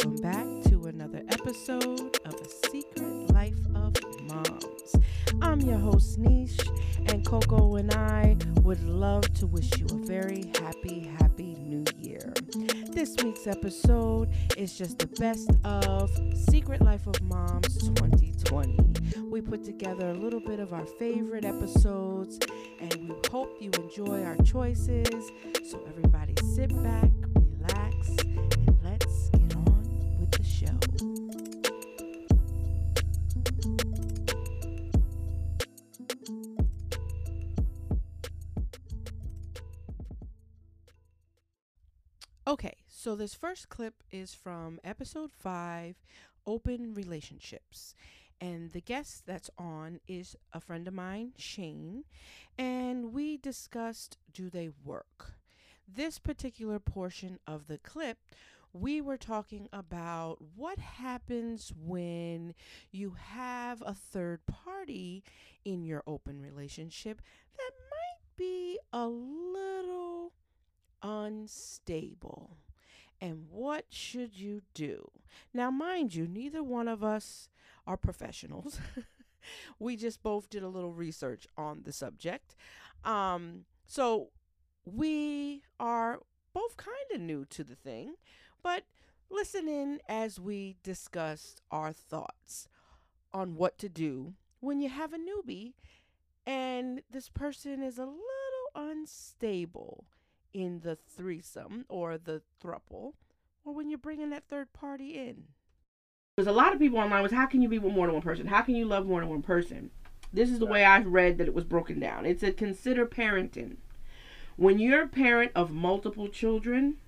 Welcome back to another episode of A Secret Life of Momz. I'm your host, Niche, and Coco and I would love to wish you a very happy, happy new year. This week's episode is just the best of Secret Life of Momz 2020. We put together a little bit of our favorite episodes, and we hope you enjoy our choices. So, everybody, sit back, so this first clip is from episode 5 Open Relationships. And the guest that's on is a friend of mine, Shane, and we discussed do they work? This particular portion of the clip, we were talking about what happens when you have a third party in your open relationship that might be a little unstable. And what should you do? Now, mind you, neither one of us are professionals. we just both did a little research on the subject. Um, so we are both kind of new to the thing, but listen in as we discuss our thoughts on what to do when you have a newbie and this person is a little unstable in the threesome or the thruple or when you're bringing that third party in. There's a lot of people online was how can you be with more than one person? How can you love more than one person? This is the way I've read that it was broken down. It said consider parenting. When you're a parent of multiple children,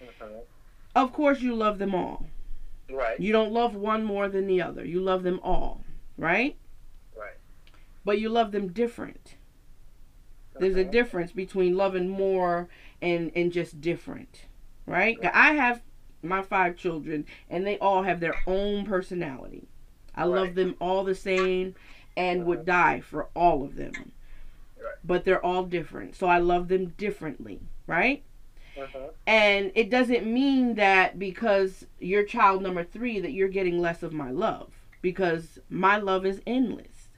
Mhm. of course you love them all. Right. You don't love one more than the other. You love them all, right? Right. But you love them different. There's a Mhm. difference between loving more and and just different, right? I have my five children and they all have their own personality. I love them all the same and would die for all of them. Right. But they're all different. So I love them differently, right? Mhm. And it doesn't mean that because you're child number three that you're getting less of my love. Because my love is endless.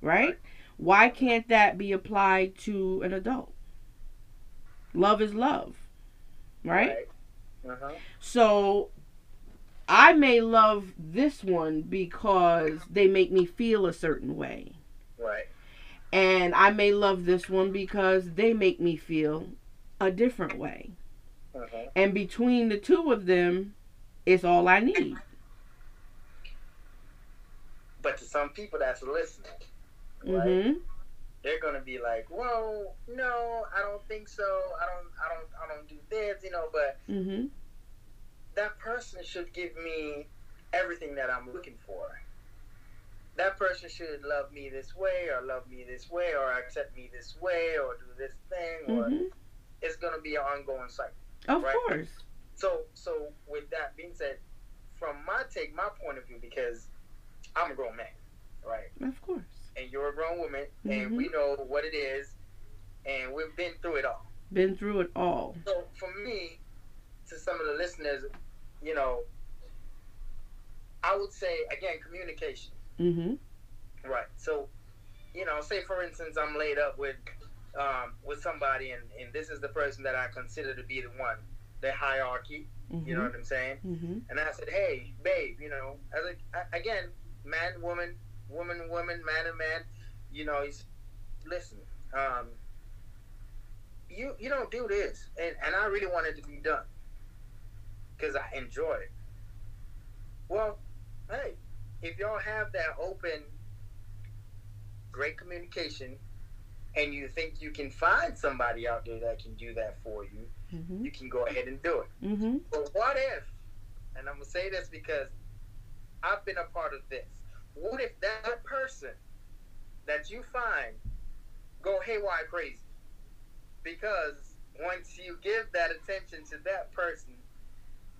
Right? Right. Why can't that be applied to an adult? Love is love. Right? Mhm. So I may love this one because they make me feel a certain way. Right. And I may love this one because they make me feel a different way. Mhm. And between the two of them, it's all I need. But to some people that's listening, right? hmm They're gonna be like, "Well, no, I don't think so. I don't. I don't. I don't do this, you know." But hmm that person should give me everything that I'm looking for. That person should love me this way, or love me this way, or accept me this way, or do this thing, or hmm it's gonna be an ongoing cycle. Of Right. course. So, so with that being said, from my take, my point of view, because I'm a grown man, right, Of course. And you're a grown woman, Mhm. and we know what it is, and we've been through it all. Been through it all. So, for me, to some of the listeners, you know, I would say again, communication, hmm right? So, you know, say for instance, I'm laid up with um, with somebody, and, and this is the person that I consider to be the one, the hierarchy. hmm You know what I'm saying? hmm And I said, "Hey, babe, you know, as a- again, man, woman, woman, woman, man, and man, you know, he's listen. Um, you you don't do this, and and I really want it to be done because I enjoy it. Well, hey, if y'all have that open, great communication, and you think you can find somebody out there that can do that for you, hmm you can go ahead and do it. hmm But what if, and I'm gonna say this because I've been a part of this. What if that person that you find go haywire crazy? Because once you give that attention to that person,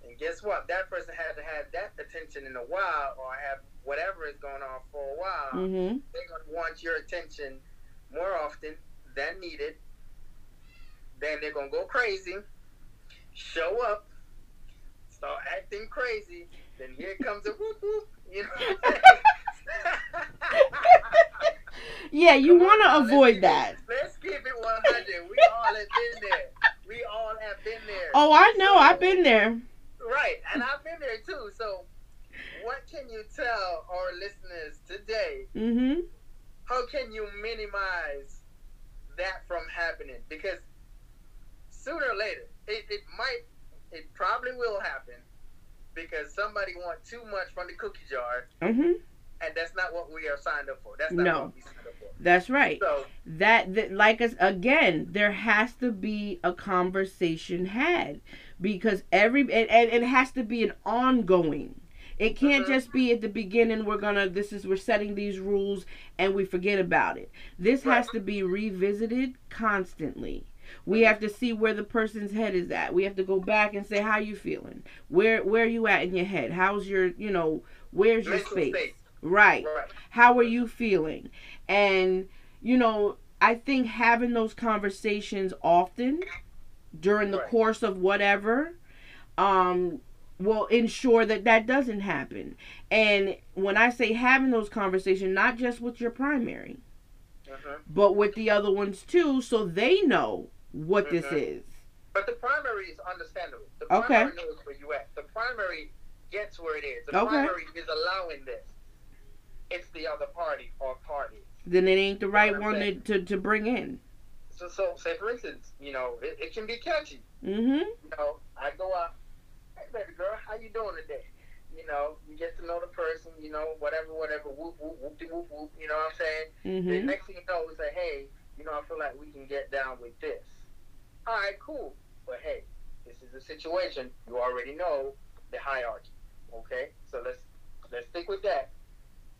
and guess what? That person had to have that attention in a while, or have whatever is going on for a while. hmm They're gonna want your attention more often than needed. Then they're gonna go crazy, show up, start acting crazy, then here comes a whoop whoop. You know. yeah, you want to avoid let's that. Keep, let's keep it 100. We all have been there. We all have been there. Oh, I know. I've been there. Right, and I've been there too. So, what can you tell our listeners today? Mm-hmm. How can you minimize that from happening? Because sooner or later, it, it might, it probably will happen because somebody wants too much from the cookie jar, Mm-hmm. And that's not what we are signed up for. That's not No. what we signed up for. That's right. So, that, that like us again there has to be a conversation had because every and, and it has to be an ongoing it can't Mhm. just be at the beginning we're gonna this is we're setting these rules and we forget about it this has to be revisited constantly we have to see where the person's head is at we have to go back and say how you feeling where where are you at in your head how's your you know where's your mental space state. Right Right. how are you feeling and you know i think having those conversations often during the Right. course of whatever um will ensure that that doesn't happen and when i say having those conversations not just with your primary Mhm. but with the other ones too so they know what this Mhm. is But the primary is understandable. The Okay. primary knows where you at. The primary gets where it is. The Okay. primary is allowing this. It's the other party or parties. then it ain't the right I'm one to, to, to bring in So, so say for instance, you know, it, it can be catchy. mm-hmm You know, I go out, hey baby girl, how you doing today? You know, you get to know the person, you know, whatever, whatever, whoop, whoop, whoop, whoop, whoop, you know what I'm saying? The mm-hmm next thing you know, we say, hey, you know, I feel like we can get down with this. All right, cool. But hey, this is a situation. You already know the hierarchy. Okay, so let's let's stick with that.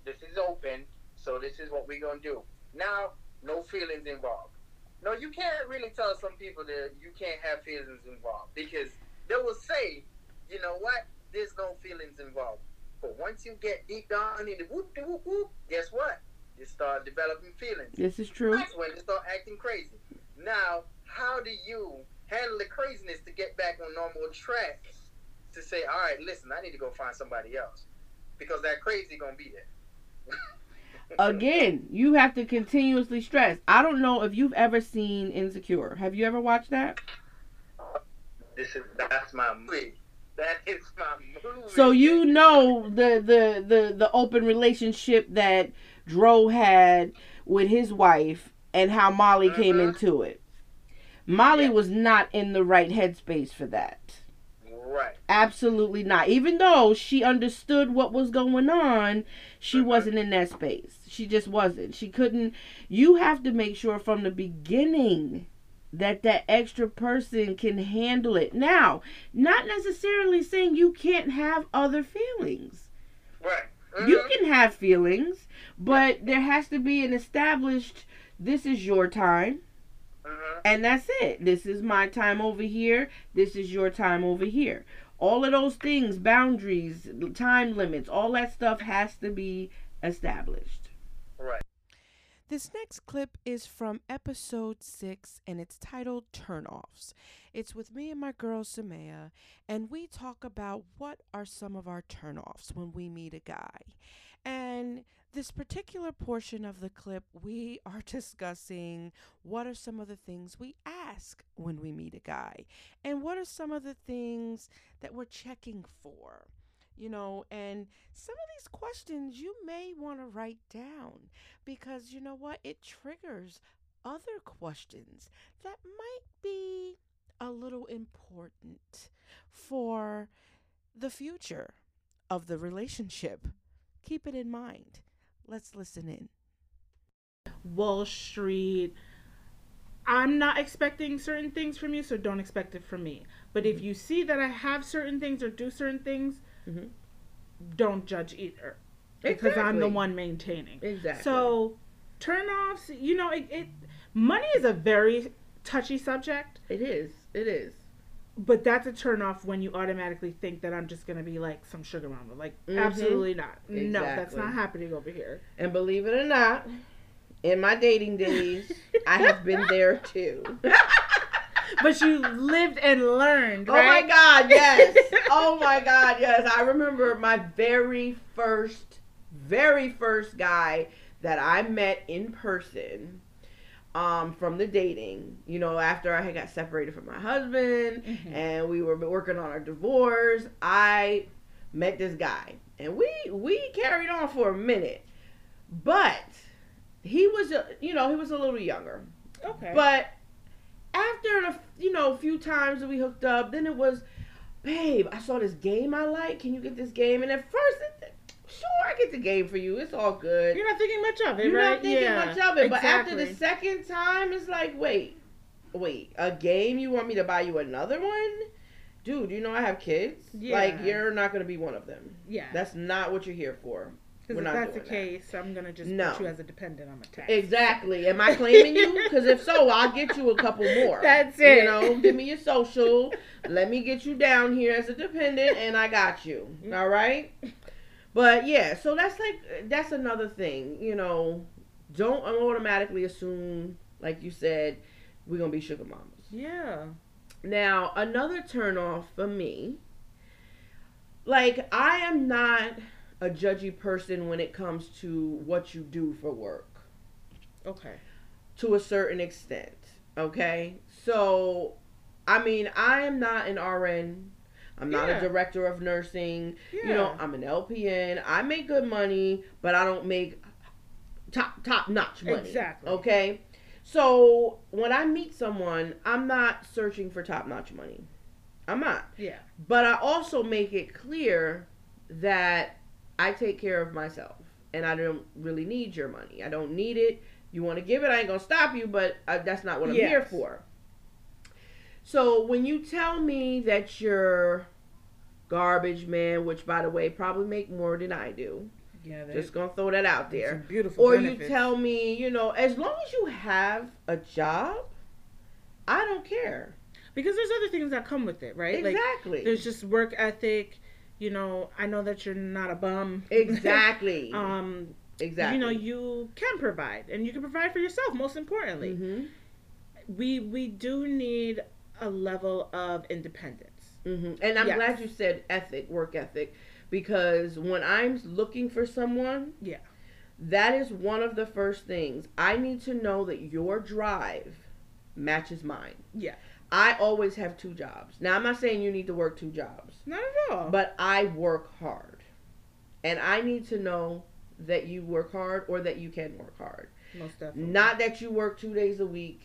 This is open, so this is what we're gonna do. Now, no feelings involved. No, you can't really tell some people that you can't have feelings involved because they will say, you know what, there's no feelings involved. But once you get deep down in the whoop de whoop whoop, guess what? You start developing feelings. this is true That's when you start acting crazy. Now, how do you handle the craziness to get back on normal track? To say, all right, listen, I need to go find somebody else because that crazy gonna be there. Again, you have to continuously stress. I don't know if you've ever seen Insecure. Have you ever watched that? This is that's my movie. That is my movie. So you know the the the the open relationship that Dro had with his wife and how Molly came Mhm. into it. Molly Yeah. was not in the right headspace for that. Right. Absolutely not. Even though she understood what was going on, she Mhm. wasn't in that space. She just wasn't. She couldn't. You have to make sure from the beginning that that extra person can handle it. Now, not necessarily saying you can't have other feelings. Right. You Mhm. can have feelings, but there has to be an established this is your time. And that's it. This is my time over here. This is your time over here. All of those things, boundaries, time limits, all that stuff has to be established. Right. This next clip is from episode six and it's titled Turnoffs. It's with me and my girl Samaya, and we talk about what are some of our turnoffs when we meet a guy. And this particular portion of the clip, we are discussing what are some of the things we ask when we meet a guy, and what are some of the things that we're checking for. You know, and some of these questions you may want to write down because you know what? It triggers other questions that might be a little important for the future of the relationship. Keep it in mind. Let's listen in. Wall Street. I'm not expecting certain things from you, so don't expect it from me. But if you see that I have certain things or do certain things, Mhm. don't judge either. Because I'm the one maintaining. Exactly. So, turnoffs, you know, it, it money is a very touchy subject, it is. It is. But that's a turnoff when you automatically think that I'm just gonna be like some sugar mama. Like, Mhm. absolutely not. No, that's not happening over here. And believe it or not, in my dating days, I have been there too. but you lived and learned. Oh my? God, yes. oh my God, yes. I remember my very first, very first guy that I met in person um, from the dating. You know, after I had got separated from my husband Mhm. and we were working on our divorce, I met this guy. And we we carried on for a minute. But he was, a- you know, he was a little younger. Okay. But after the you know a few times that we hooked up, then it was, babe, I saw this game I like. Can you get this game? And at first, it, sure, I get the game for you. It's all good. You're not thinking much of it, You're right? not thinking yeah. much of it. But after the second time, it's like, wait, wait, a game? You want me to buy you another one? Dude, you know I have kids. Like you're not gonna be one of them. yeah, That's not what you're here for. because if that's the doing that. case, I'm gonna just No. put you as a dependent on my tax. Exactly. Am I claiming you? Because if so, I'll get you a couple more. That's it. You know, give me your social. Let me get you down here as a dependent, and I got you. All right. But yeah, so that's like that's another thing. You know, don't automatically assume, like you said, we're gonna be sugar mamas. Yeah. Now, another turnoff for me, like I am not a judgy person when it comes to what you do for work Okay. to a certain extent. Okay? So, I mean, I am not an RN. I'm not Yeah. a director of nursing. Yeah. You know, I'm an LPN. I make good money, but I don't make top top notch money. Exactly. Okay? So, when I meet someone, I'm not searching for top notch money. I'm not. Yeah. But I also make it clear that I take care of myself and I don't really need your money. I don't need it. You want to give it, I ain't going to stop you, but uh, that's not what I'm here for. So when you tell me that you're garbage man, which by the way probably make more than I do, Yeah. Just to throw that out there. beautiful. Or benefits. you tell me, you know, as long as you have a job, I don't care. because there's other things that come with it, right? Like Exactly. there's just work ethic. You know, I know that you're not a bum. exactly. um, exactly. you know, you can provide, and you can provide for yourself. Most importantly, Mhm. we we do need a level of independence. hmm And I'm Yes. glad you said ethic, work ethic, because when I'm looking for someone, Yeah. that is one of the first things. I need to know that your drive matches mine. Yeah. I always have two jobs. Now, I'm not saying you need to work two jobs, Not at all. but I work hard. And I need to know that you work hard or that you can work hard. most definitely. Not that you work two days a week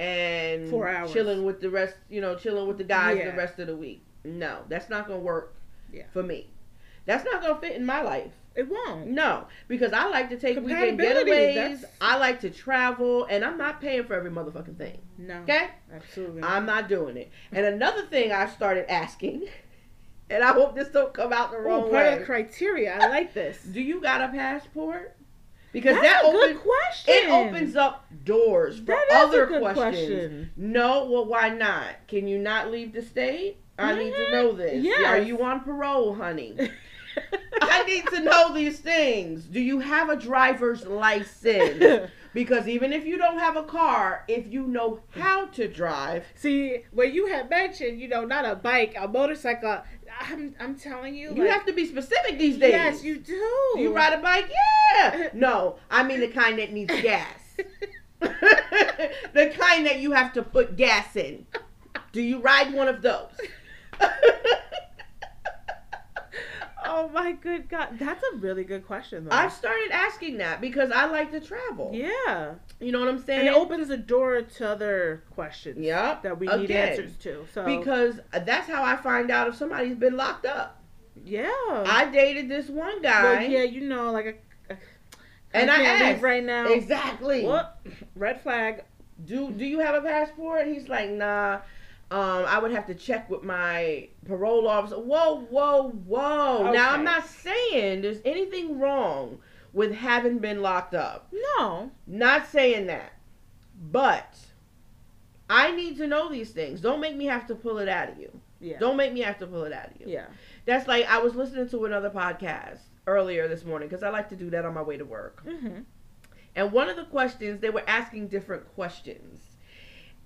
and Four hours. chilling with the rest, you know, chilling with the guys Yeah. the rest of the week. No, that's not gonna work Yeah. for me. That's not gonna fit in my life. It won't. No, because I like to take weekend getaways. that's- I like to travel, and I'm not paying for every motherfucking thing. No. Okay, Absolutely. I'm not doing it. And another thing I started asking, and I hope this don't come out the wrong part of way. the criteria. I like this. Do you got a passport? Because That's that opens question. it opens up doors for That other questions. question. No, well, why not? Can you not leave the state? I need to know this. Yes. Are you on parole, honey? I need to know these things. Do you have a driver's license? Because even if you don't have a car, if you know how to drive, See, when you had mentioned, you know, not a bike, a motorcycle, I'm, I'm telling you, you like, have to be specific these days. Yes, you do. Do you ride a bike? Yeah. No, I mean the kind that needs gas. the kind that you have to put gas in. Do you ride one of those? Oh my good God, that's a really good question, though. I started asking that because I like to travel. yeah, You know what I'm saying? and it opens the door to other questions. Yep. that we need answers to. So Because that's how I find out if somebody's been locked up. yeah, I dated this one guy. well, yeah, you know, like a, a And I asked. right now. Exactly. What? Red flag. do do you have a passport? He's like, nah. Um, I would have to check with my parole officer. Whoa, whoa, whoa. Now I'm not saying there's anything wrong with having been locked up. No. Not saying that. But I need to know these things. Don't make me have to pull it out of you. Yeah. Don't make me have to pull it out of you. Yeah. That's like I was listening to another podcast earlier this morning because I like to do that on my way to work. Mm-hmm. And one of the questions, they were asking different questions.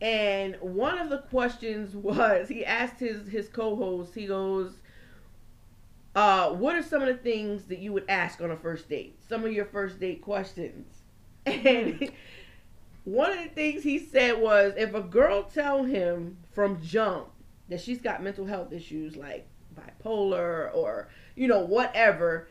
And one of the questions was he asked his his co-host. He goes, uh, "What are some of the things that you would ask on a first date? Some of your first date questions." And one of the things he said was, if a girl tell him from jump that she's got mental health issues like bipolar or you know whatever,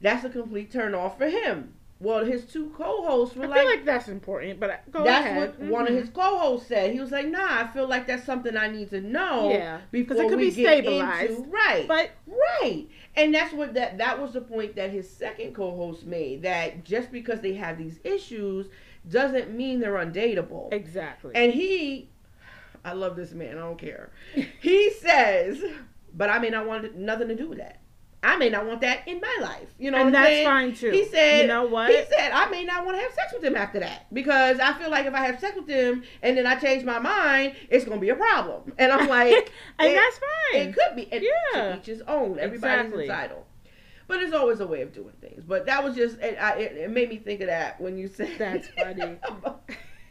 that's a complete turn off for him. Well, his two co-hosts were like, I like, feel like that's important, but go that's ahead. what one of Mhm. his co-hosts said. He was like, "Nah, I feel like that's something I need to know Yeah, 'cause it could we be stabilized. into right, But right." And that's what that that was the point that his second co-host made. That just because they have these issues doesn't mean they're undateable. exactly. And he, I love this man. I don't care. He says, but I mean, I wanted nothing to do with that. I may not want that in my life. You know and that's saying? fine too. He said, "You know what? He said, I may not want to have sex with him after that because I feel like if I have sex with him and then I change my mind, it's going to be a problem. And I'm like, and it- that's fine. it could be. And Yeah. To each his own. Everybody's Exactly. entitled. But it's always a way of doing things. But that was just, it, I, it, it made me think of that when you said That's funny.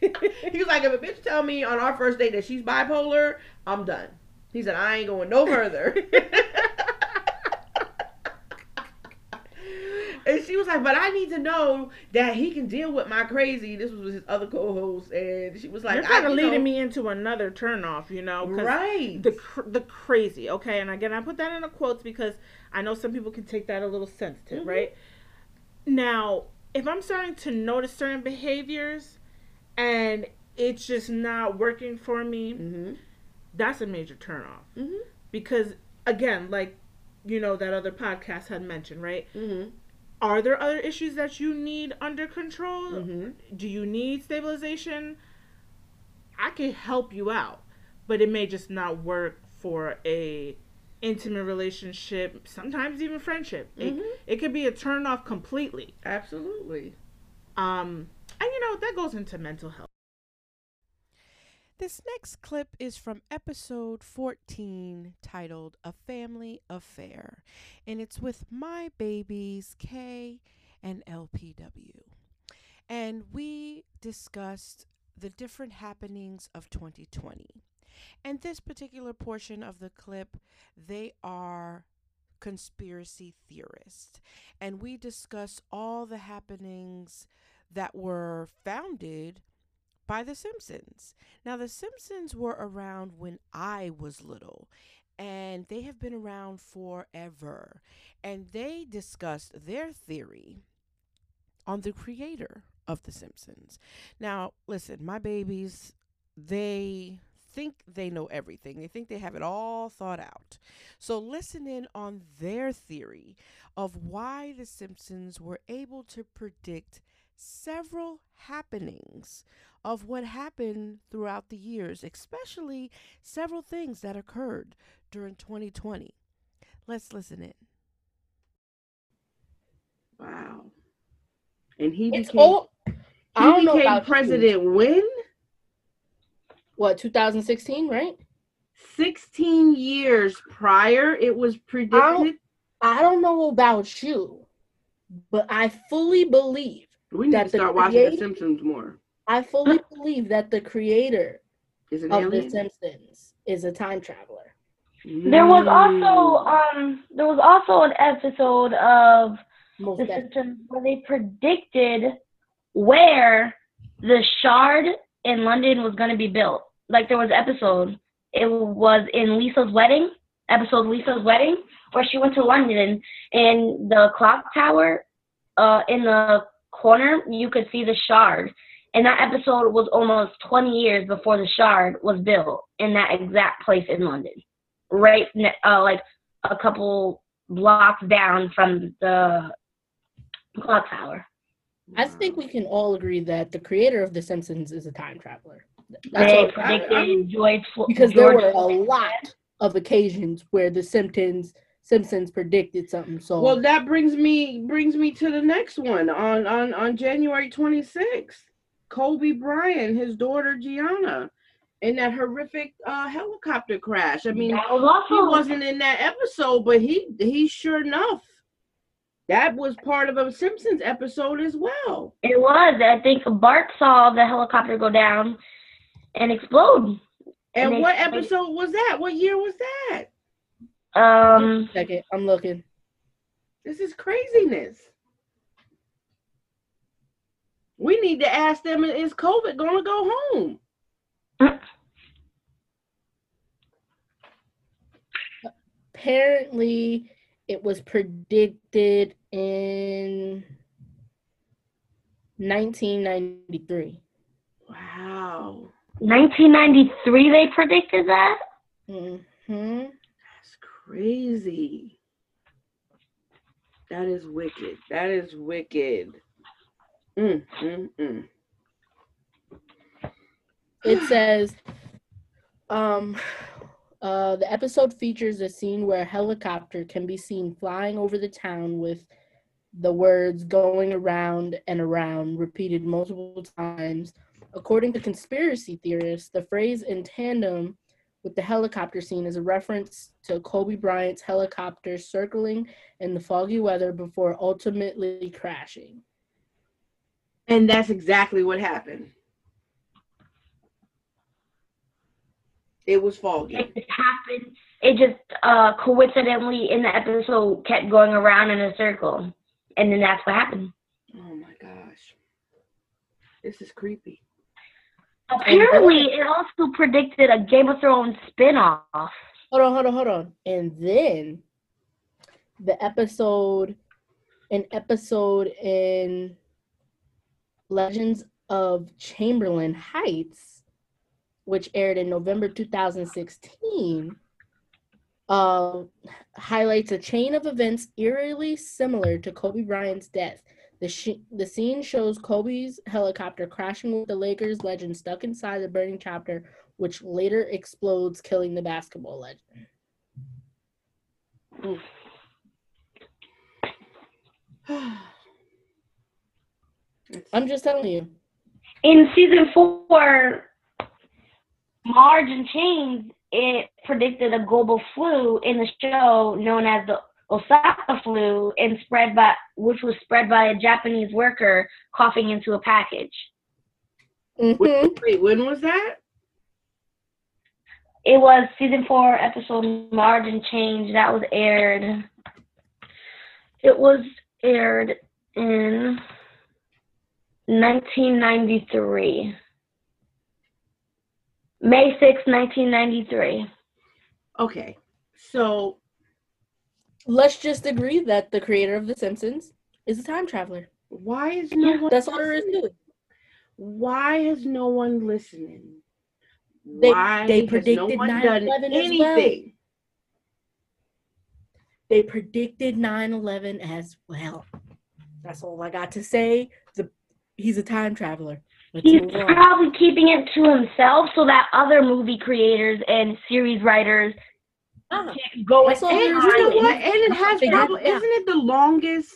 he was like, if a bitch tell me on our first date that she's bipolar, I'm done. He said, I ain't going no further. And she was like, but I need to know that he can deal with my crazy. This was with his other co-host, and she was like, You're kind of leading know, me into another turnoff, you know? right? The the crazy, okay, and again, I put that in the quotes because I know some people can take that a little sensitive, Mhm. right? Now, if I'm starting to notice certain behaviors, and it's just not working for me, mm-hmm. that's a major turnoff. Mm-hmm. Because again, like you know that other podcast had mentioned, right? Mm-hmm. Are there other issues that you need under control? Mm-hmm. Do you need stabilization? I can help you out, but it may just not work for a intimate relationship, sometimes even friendship. Mhm. It, it could be a turn off completely. Absolutely. Um and you know that goes into mental health. This next clip is from episode 14 titled A Family Affair, and it's with my babies, K and LPW. And we discussed the different happenings of 2020. And this particular portion of the clip, they are conspiracy theorists. And we discuss all the happenings that were founded by The Simpsons. Now, The Simpsons were around when I was little, and they have been around forever. And they discussed their theory on the creator of The Simpsons. Now, listen, my babies, they think they know everything, they think they have it all thought out. So, listen in on their theory of why The Simpsons were able to predict several happenings of what happened throughout the years, especially several things that occurred during 2020. Let's listen in. Wow. And he It's became, old. he I don't know became about you. president when? What 2016, right? 16 years prior, it was predicted. I don't know about you, but I fully believe. We need that to the start watching The Simpsons more. I fully believe that the creator Is of alien? The Simpsons is a time traveler. There was also um there was also an episode of Most The definitely. Simpsons where they predicted where the shard in London was going to be built. Like there was an episode. It was in Lisa's wedding, episode Lisa's wedding, where she went to London and the clock tower uh in the corner you could see the shard. And that episode was almost 20 years before the shard was built in that exact place in London. Right ne- uh like a couple blocks down from the clock tower. I think we can all agree that the creator of The Simpsons is a time traveler. That's They all, I- predicted I'm- George because there were a lot of occasions where the Simpsons Simpsons predicted something. So Well, that brings me brings me to the next one on on on January 26th. Kobe Bryant, his daughter Gianna, in that horrific uh, helicopter crash. I mean, that was he wasn't in that episode, but he he sure enough. That was part of a Simpsons episode as well. it was. I think Bart saw the helicopter go down, and explode. And they- what episode was that? What year was that? Um, Second, I'm looking. This is craziness. We need to ask them is COVID gonna go home? Apparently, it was predicted in 1993. Wow. 1993, they predicted that. hmm That's crazy. That is wicked. That is wicked. Mm, mm, mm. It says, um, uh, the episode features a scene where a helicopter can be seen flying over the town with the words going around and around repeated multiple times. According to conspiracy theorists, the phrase in tandem with the helicopter scene is a reference to Kobe Bryant's helicopter circling in the foggy weather before ultimately crashing. And that's exactly what happened. It was foggy. It just happened. It just uh, coincidentally in the episode kept going around in a circle, and then that's what happened. Oh my gosh. This is creepy. Apparently, it also predicted a Game of Thrones spin-off. Hold on, hold on, hold on. And then the episode, an episode in Legends of Chamberlain Heights, which aired in November 2016, uh, highlights a chain of events eerily similar to Kobe Bryant's death. The, sh- the scene shows Kobe's helicopter crashing with the Lakers legend stuck inside the burning chapter, which later explodes, killing the basketball legend. I'm just telling you. In season four, Marge in Chains, it predicted a global flu in the show known as the Osaka flu, and spread by which was spread by a Japanese worker coughing into a package. Mhm. Wait, wait, when was that? It was season four, episode Margin Change. That was aired. It was aired in 1993. May 6, 1993. Okay. So Let's just agree that the creator of The Simpsons is a time traveler. why is no one That's all there is to it. why is no one listening? They- why they has predicted no one 9/11 done as well. anything? They predicted 9/11 as well. That's all I got to say. The he's a time traveler. Let's He's probably keeping it to himself so that other movie creators and series writers Ah, can go That's all And and you know what? And it has Figure it probably isn't it the longest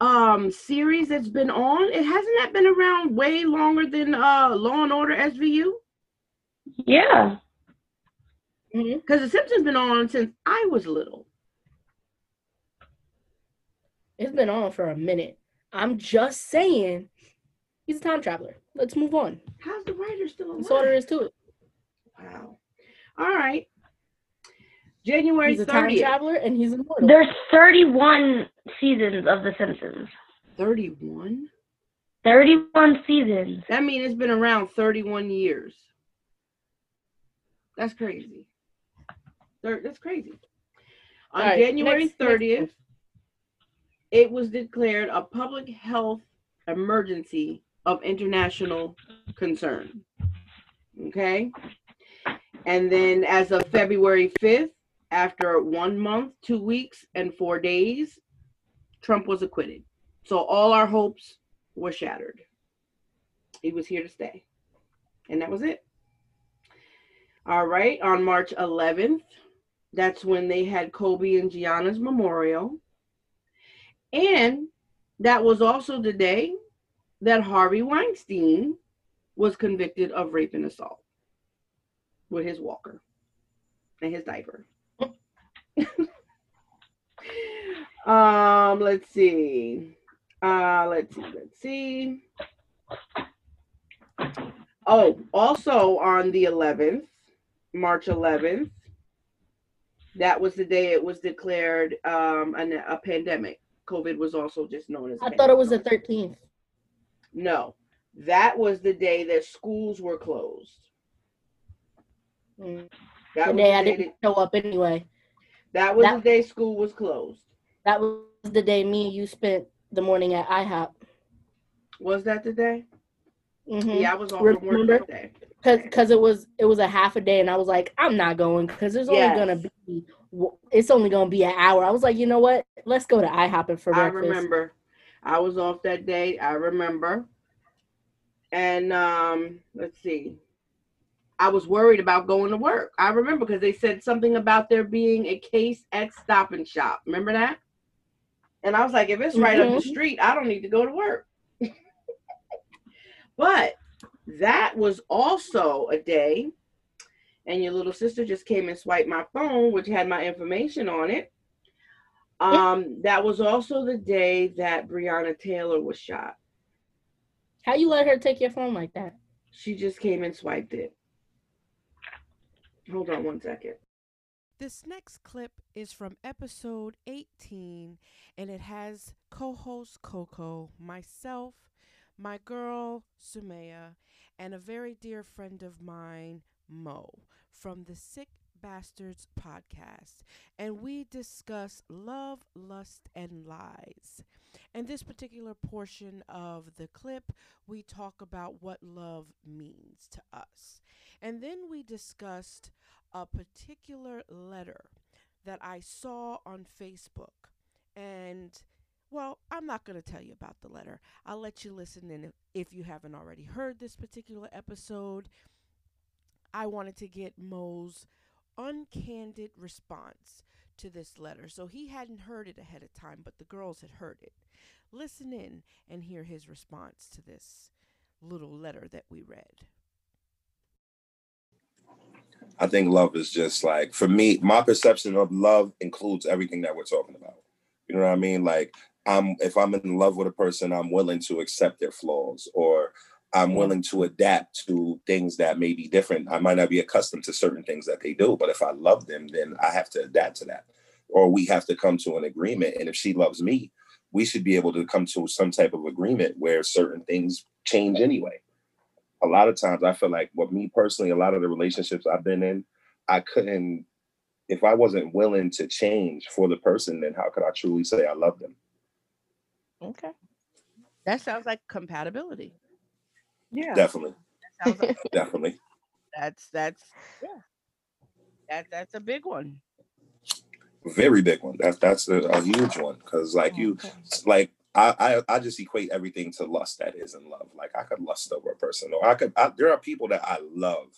um series that's been on? It hasn't that been around way longer than uh Law and Order SVU? Yeah. Because the Simpsons been on since I was little. It's been on for a minute. I'm just saying he's a time traveler. Let's move on. How's the writer still alive? That's all there is to it. Wow. All right. January He's a time traveler and he's immortal. There's 31 seasons of The Simpsons. 31? 31 seasons. That means it's been around 31 years. That's crazy. That's crazy. On All right, January next- next 30th, it was declared a public health emergency of international concern. Okay? And then as of February 5th, after one month, two weeks, and four days, Trump was acquitted. So all our hopes were shattered. He was here to stay. And that was it. All right. On March 11th, that's when they had Kobe and Gianna's memorial. And that was also the day that Harvey Weinstein was convicted of rape and assault with his walker and his diaper. um, let's see. Uh, let's see. Let's see. Oh, also on the 11th, March 11th, that was the day it was declared um, an, a pandemic. COVID was also just known as. I thought it was the 13th. No, that was the day that schools were closed. Mm. That The day I didn't show up anyway. That, was that- the day school was closed. That was the day me and you spent the morning at IHOP. Was that the day? Mm-hmm. Yeah, I was off from work that day. Cause, cause it was it was a half a day, and I was like, I'm not going because there's only Yes. gonna be it's only gonna be an hour. I was like, you know what? Let's go to IHOP and for I breakfast. remember. I was off that day. I remember. And um, let's see. I was worried about going to work. I remember because they said something about there being a case at Stop and Shop. Remember that? And I was like, if it's right up the Mhm. street, I don't need to go to work. but that was also a day, and your little sister just came and swiped my phone, which had my information on it. Um, that was also the day that Breonna Taylor was shot. How you let her take your phone like that? She just came and swiped it. Hold on one second. This next clip is from episode 18, and it has co host Coco, myself, my girl Sumaya, and a very dear friend of mine, Mo, from the Sick Bastards podcast. And we discuss love, lust, and lies. In this particular portion of the clip, we talk about what love means to us. And then we discussed a particular letter that I saw on Facebook. And, well, I'm not going to tell you about the letter. I'll let you listen in if, you haven't already heard this particular episode. I wanted to get Mo's uncandid response to this letter. So he hadn't heard it ahead of time, but the girls had heard it. Listen in and hear his response to this little letter that we read. I think love is just like for me, my perception of love includes everything that we're talking about. You know what I mean? Like I'm if I'm in love with a person, I'm willing to accept their flaws or I'm willing to adapt to things that may be different. I might not be accustomed to certain things that they do, but if I love them, then I have to adapt to that. Or we have to come to an agreement. And if she loves me, we should be able to come to some type of agreement where certain things change anyway a lot of times I feel like with me personally, a lot of the relationships I've been in, I couldn't, if I wasn't willing to change for the person, then how could I truly say I love them? Okay. That sounds like compatibility. Yeah. Definitely, like definitely. that's that's yeah. That that's a big one. Very big one. That's that's a, a huge one. Cause like oh, you like I, I I just equate everything to lust that is in love. Like I could lust over a person, or I could. I, there are people that I love,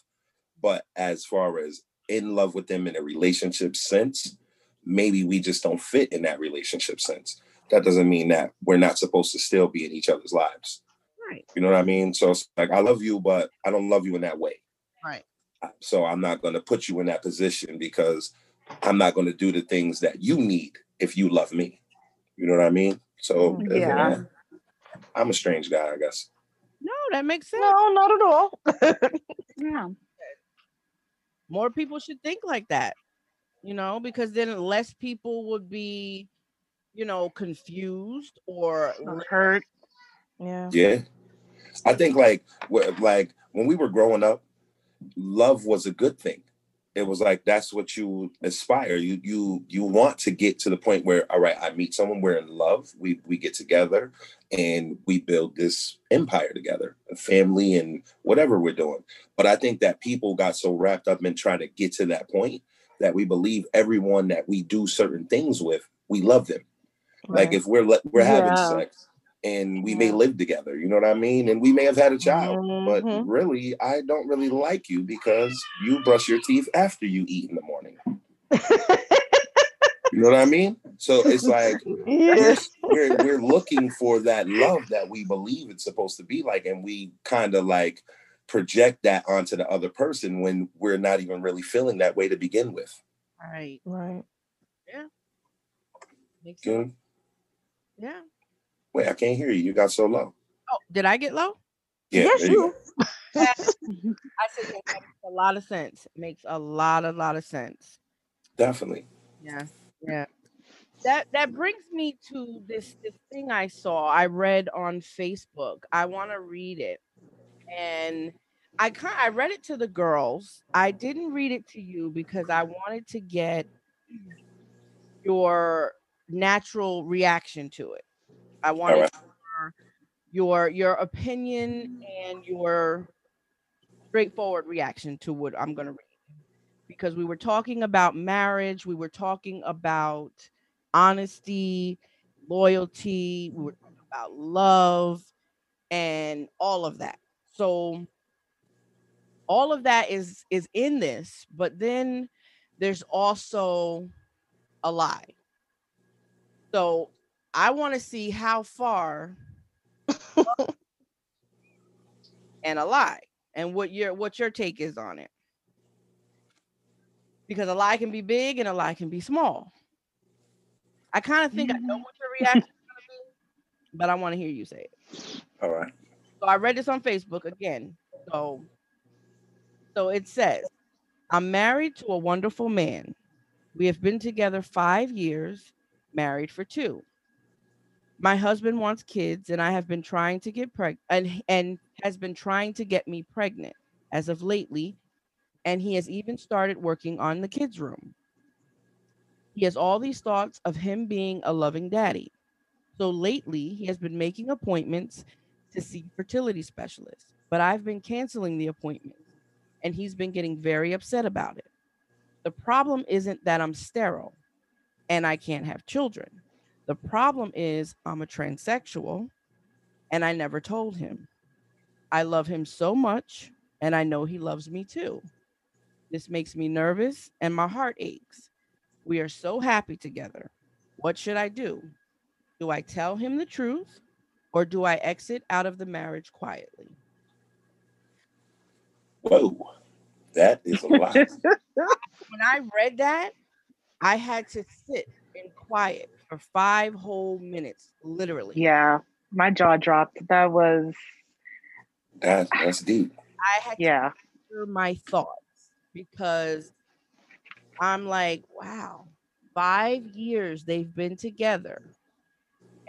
but as far as in love with them in a relationship sense, maybe we just don't fit in that relationship sense. That doesn't mean that we're not supposed to still be in each other's lives. Right. You know what I mean? So it's like I love you, but I don't love you in that way. Right. So I'm not going to put you in that position because I'm not going to do the things that you need if you love me. You know what I mean? So Yeah. uh, I'm a strange guy, I guess. No, that makes sense. No, not at all. Yeah. More people should think like that. You know, because then less people would be, you know, confused or Hurt. Yeah. Yeah. I think like like when we were growing up, love was a good thing. It was like that's what you aspire. You you you want to get to the point where all right, I meet someone, we're in love, we we get together and we build this empire together, a family and whatever we're doing. But I think that people got so wrapped up in trying to get to that point that we believe everyone that we do certain things with, we love them. Like if we're we're having Yeah. sex and we may live together, you know what I mean? And we may have had a child, but Mhm. really, I don't really like you because you brush your teeth after you eat in the morning. You know what I mean? So it's like yeah. we're we're looking for that love that we believe it's supposed to be like, and we kind of like project that onto the other person when we're not even really feeling that way to begin with. right. Right. Makes sense. Yeah. Wait, I can't hear you. You got so low. Oh, did I get low? Yeah, yes, you you. I said yeah, that makes a lot of sense. Makes a lot, a lot of sense. Definitely. Yeah, yeah. That that brings me to this this thing I saw. I read on Facebook. I want to read it, and I kind I read it to the girls. I didn't read it to you because I wanted to get your natural reaction to it. I wanted right. your, your your opinion and your straightforward reaction to what I'm going to read because we were talking about marriage, we were talking about honesty, loyalty, we were talking about love and all of that. So all of that is is in this, but then there's also a lie. So I want to see how far and a lie and what your what your take is on it. Because a lie can be big and a lie can be small. I kind of think I know mm-hmm. what your reaction is gonna be, but I want to hear you say it. All right. So I read this on Facebook again. So so it says, I'm married to a wonderful man. We have been together 5 years, married for 2. My husband wants kids and I have been trying to get pregnant and and has been trying to get me pregnant as of lately and he has even started working on the kids room. He has all these thoughts of him being a loving daddy. So lately, he has been making appointments to see fertility specialists, but I've been canceling the appointments and he's been getting very upset about it. The problem isn't that I'm sterile and I can't have children. The problem is I'm a transsexual and I never told him. I love him so much and I know he loves me too. This makes me nervous and my heart aches. We are so happy together. What should I do? Do I tell him the truth or do I exit out of the marriage quietly? Whoa. That is a lot. When I read that, I had to sit in quiet for five whole minutes, literally. yeah, my jaw dropped. That was That, that's deep. I had to yeah. clear my thoughts because I'm like, wow, five years they've been together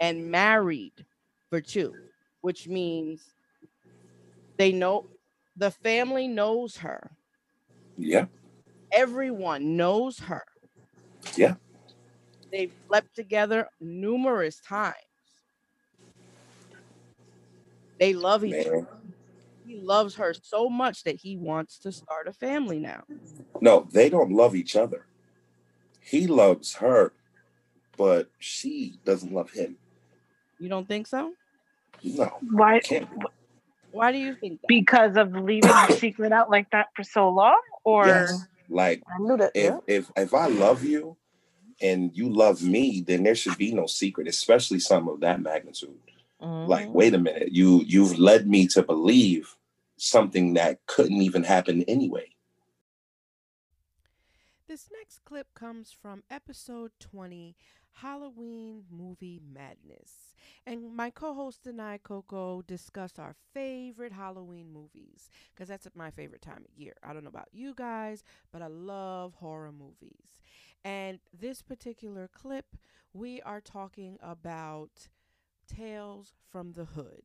and married for two, which means they know the family knows her. Yeah. Everyone knows her. Yeah. They've slept together numerous times. They love each other. He loves her so much that he wants to start a family now. No, they don't love each other. He loves her, but she doesn't love him. You don't think so? No. Why? Why do you think that? Because of leaving the secret out like that for so long, or Yes. Like I knew that. if Yeah. if if I love you and you love me, then there should be no secret, especially some of that magnitude. Like, Mhm. wait a minute, you you've led me to believe something that couldn't even happen anyway. This next clip comes from episode 20, Halloween Movie Madness. And my co host and I, Coco, discuss our favorite Halloween movies because that's my favorite time of year. I don't know about you guys, but I love horror movies. And this particular clip, we are talking about Tales from the Hood,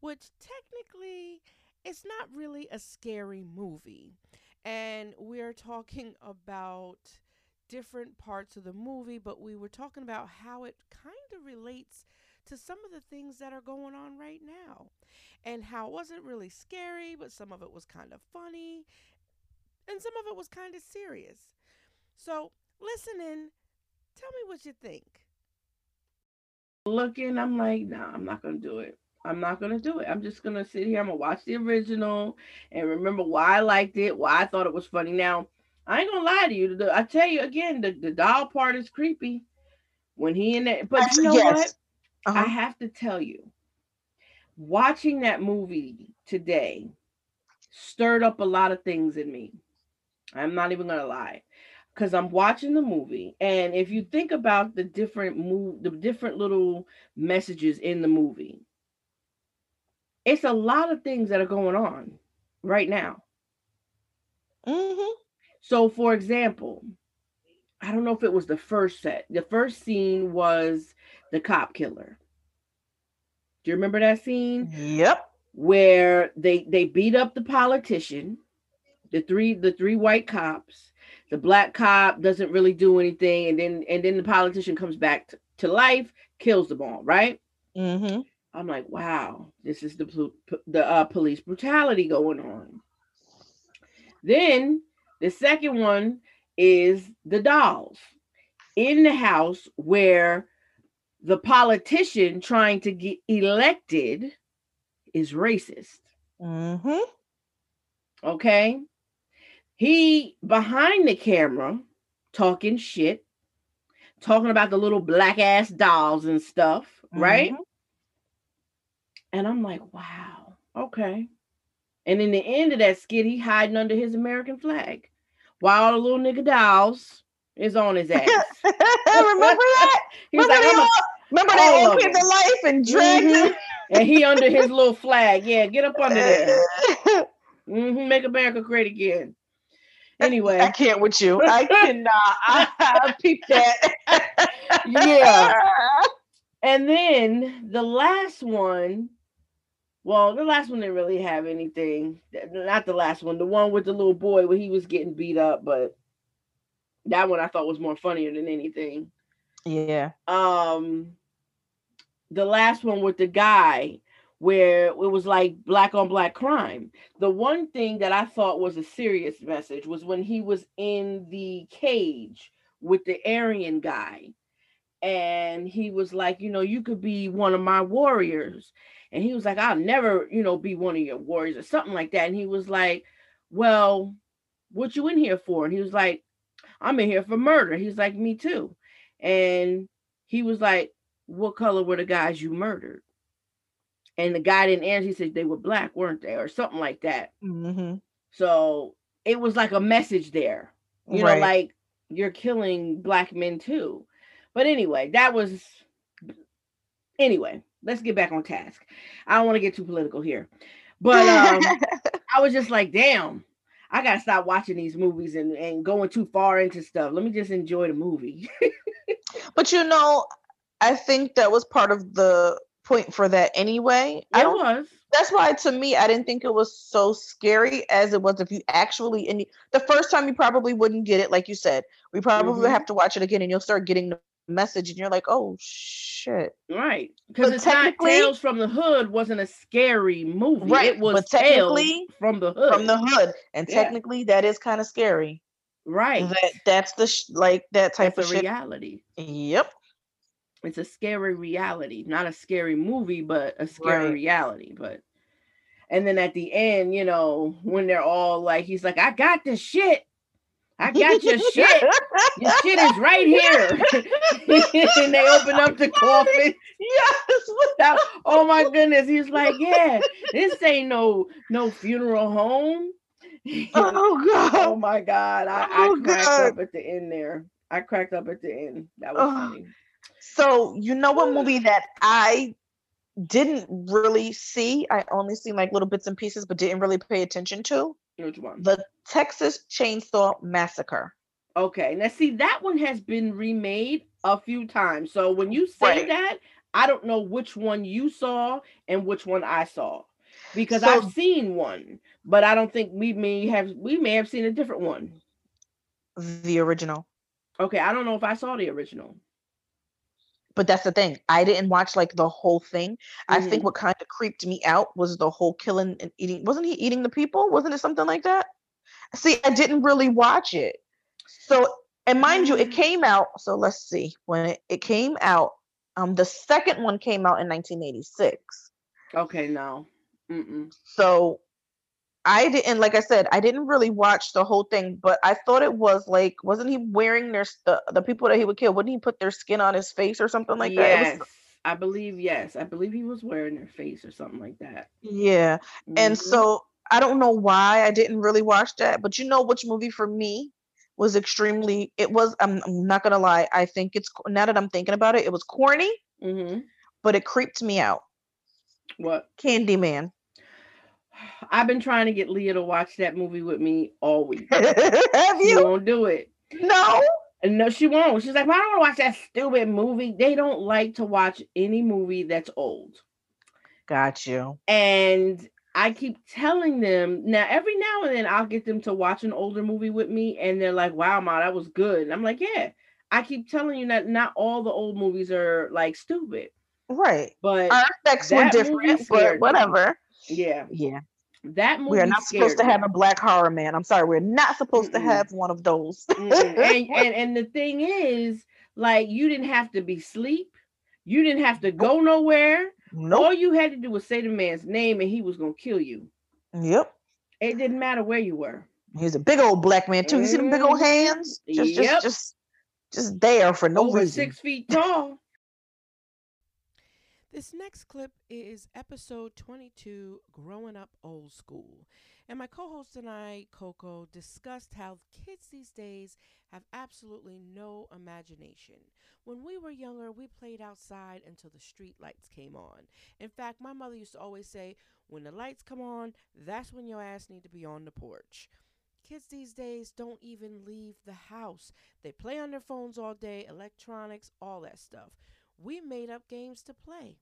which technically it's not really a scary movie. And we're talking about different parts of the movie, but we were talking about how it kind of relates to some of the things that are going on right now. And how it wasn't really scary, but some of it was kind of funny, and some of it was kind of serious. So, listen in, tell me what you think. Looking, I'm like, nah, I'm not gonna do it. I'm not gonna do it. I'm just gonna sit here. I'm gonna watch the original and remember why I liked it, why I thought it was funny. Now, I ain't gonna lie to you. the- I tell you again, the, the doll part is creepy when he in there. But you know Yes. what? I Uh-huh. have to tell you, watching that movie today stirred up a lot of things in me. I'm not even gonna lie. Because I'm watching the movie, and if you think about the different move, the different little messages in the movie, it's a lot of things that are going on right now. hmm So, for example, I don't know if it was the first set. The first scene was the cop killer. Do you remember that scene Yep. where they they beat up the politician, the three the three white cops. The black cop doesn't really do anything, and then and then the politician comes back to, to life, kills them all. Right? hmm I'm like, wow, this is the the uh, police brutality going on. Then the second one is the dolls in the house where the politician trying to get elected is racist. mm-hmm. Okay. He behind the camera talking shit, talking about the little black ass dolls and stuff, right? Mhm. And I'm like, wow, okay. And in the end of that skit, he hiding under his American flag while the little nigga dolls is on his ass. remember that? He's remember like, a- remember they all all of came to them. life and dragged Mhm. and he under his little flag. Yeah, get up under there. hmm make America great again. I can't with you. I cannot. I, I peep that. yeah. And then the last one, well, the last one didn't really have anything. Not the last one, the one with the little boy where he was getting beat up, but that one I thought was more funnier than anything. Yeah. Um the last one with the guy where it was like black on black crime. The one thing that I thought was a serious message was when he was in the cage with the Aryan guy and he was like, you know, you could be one of my warriors. And he was like, I'll never, you know, be one of your warriors or something like that. And he was like, Well, what you in here for? And he was like, I'm in here for murder. He's like, Me too. And he was like, What color were the guys you murdered? And the guy didn't answer. He said they were black, weren't they? Or something like that. hmm So it was like a message there. You Right. know, like you're killing black men too. But anyway, that was anyway, let's get back on task. I don't want to get too political here. But um I was just like, damn, I gotta stop watching these movies and, and going too far into stuff. Let me just enjoy the movie. but you know, I think that was part of the point for that anyway. I don't was. that's why to me I didn't think it was so scary as it was if you actually and you- the first time you probably wouldn't get it like you said we probably would Mhm. have to watch it again and you'll start getting the message and you're like oh shit Right. Because it's not Tales from the Hood wasn't a scary movie. Right, It was but Tales technically, from the Hood. from the hood and Yeah. technically that is kind of scary right. that that's the sh- like that type That's of shit reality. yep It's a scary reality, not a scary movie, but a scary Right. reality. But and then at the end, you know, when they're all like, he's like, "I got the shit. I got your shit. Your shit is right here." and they open up the coffin. yes Now, oh my goodness, he's like, "Yeah, this ain't no no funeral home." Oh, oh god oh my god, I, I Oh, cracked God. up at the end there. I cracked up at the end. That was Ugh. funny. So you know what movie that I didn't really see? I only seen like little bits and pieces, but didn't really pay attention to Which one? the Texas Chainsaw Massacre. Okay, now see that one has been remade a few times. So when you say Right. that, I don't know which one you saw and which one I saw, because So- I've seen one, but I don't think we may have we may have seen a different one. The original. Okay, I don't know if I saw the original. But that's the thing. I didn't watch like the whole thing. I Mhm. think what kind of creeped me out was the whole killing and eating. Wasn't he eating the people? Wasn't it something like that? See, I didn't really watch it. So, and mind you, it Mm. came out. So let's see when it, it came out. Um, the second one came out in 1986. Okay, no. Mm-mm. So I didn't, like I said, I didn't really watch the whole thing, but I thought it was like, wasn't he wearing their the, the people that he would kill? Wouldn't he put their skin on his face or something like that? Yes, was, I believe yes. I believe he was wearing their face or something like that. yeah. And Mhm. so I don't know why I didn't really watch that, but you know which movie for me was extremely, it was, I'm, I'm not gonna lie, I think it's, now that I'm thinking about it, it was corny, Mhm. but it creeped me out. What? Candyman. I've been trying to get Leah to watch that movie with me all week. Have She you? won't do it. No. No, she won't. She's like, "Well, I don't want to watch that stupid movie. They don't like to watch any movie that's old. Got you. And I keep telling them now, every now and then I'll get them to watch an older movie with me, and they're like, Wow, Ma, that was good. And I'm like, Yeah. I keep telling you that not all the old movies are like stupid. Right. But Our effects were different, but me. Yeah, Yeah. that movie We are not supposed to have a black horror man. I'm sorry, we're not supposed to Mm-mm. have one of those. And, and and the thing is, like, you didn't have to be sleep, you didn't have to go nowhere. nope. All you had to do was say the man's name, and he was gonna kill you. Yep. It didn't matter where you were. He's a big old black man too. You see them big old Mhm. hands? Just, Yep. just, just, just there for no Over reason. six feet tall. This next clip is episode 22 Growing Up Old School. And my co host and I, Coco, discussed how kids these days have absolutely no imagination. When we were younger, we played outside until the street lights came on. In fact, my mother used to always say, when the lights come on, that's when your ass need to be on the porch. Kids these days don't even leave the house. They play on their phones all day, electronics, all that stuff. We made up games to play.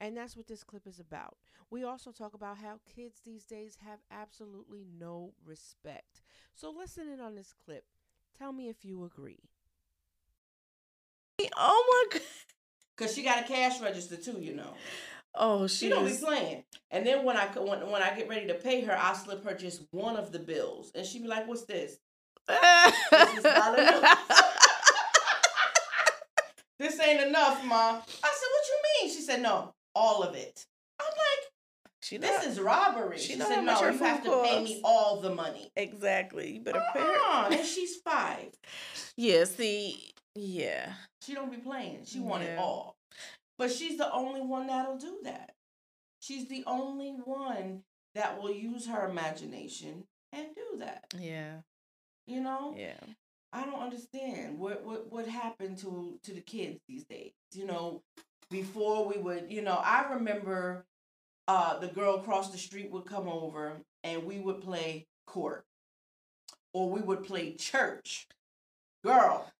And that's what this clip is about. We also talk about how kids these days have absolutely no respect. So listen in on this clip. Tell me if you agree. Oh my god. Cause she got a cash register too, you know. Oh, She she don't be playing. And then when I when when I get ready to pay her, I slip her just one of the bills, and she be like, "What's this? This is not enough. this ain't enough, ma." I said, "What you mean?" She said, "No, all of it." I'm like, she "This know- is robbery." she She, said, "No, you have to pay me all the money." exactly. You better pay her. Uh-uh. and she's five. Yeah. See. Yeah. She don't be playing. She want it all. But she's the only one that'll do that. She's the only one that will use her imagination and do that. Yeah. You know? Yeah. I don't understand what what what happened to to the kids these days. You know, before we would, you know, I remember uh the girl across the street would come over and we would play court or we would play church. Girl,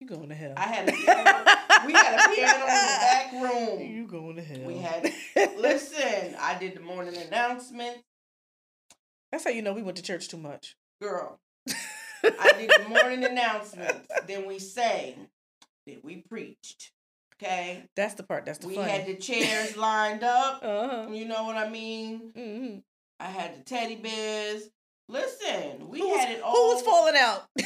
You going to hell? I had a piano. we had a piano in the back room. You going to hell? We had listen. I did the morning announcement, That's how you know we went to church too much. girl. I did the morning announcements. Then we sang. Then we preached. Okay. That's the part. That's the we funny. had the chairs lined up. Uh-huh. You know what I mean? Mm-hmm. I had the teddy bears. Listen, we who was, had it all. Who was falling out?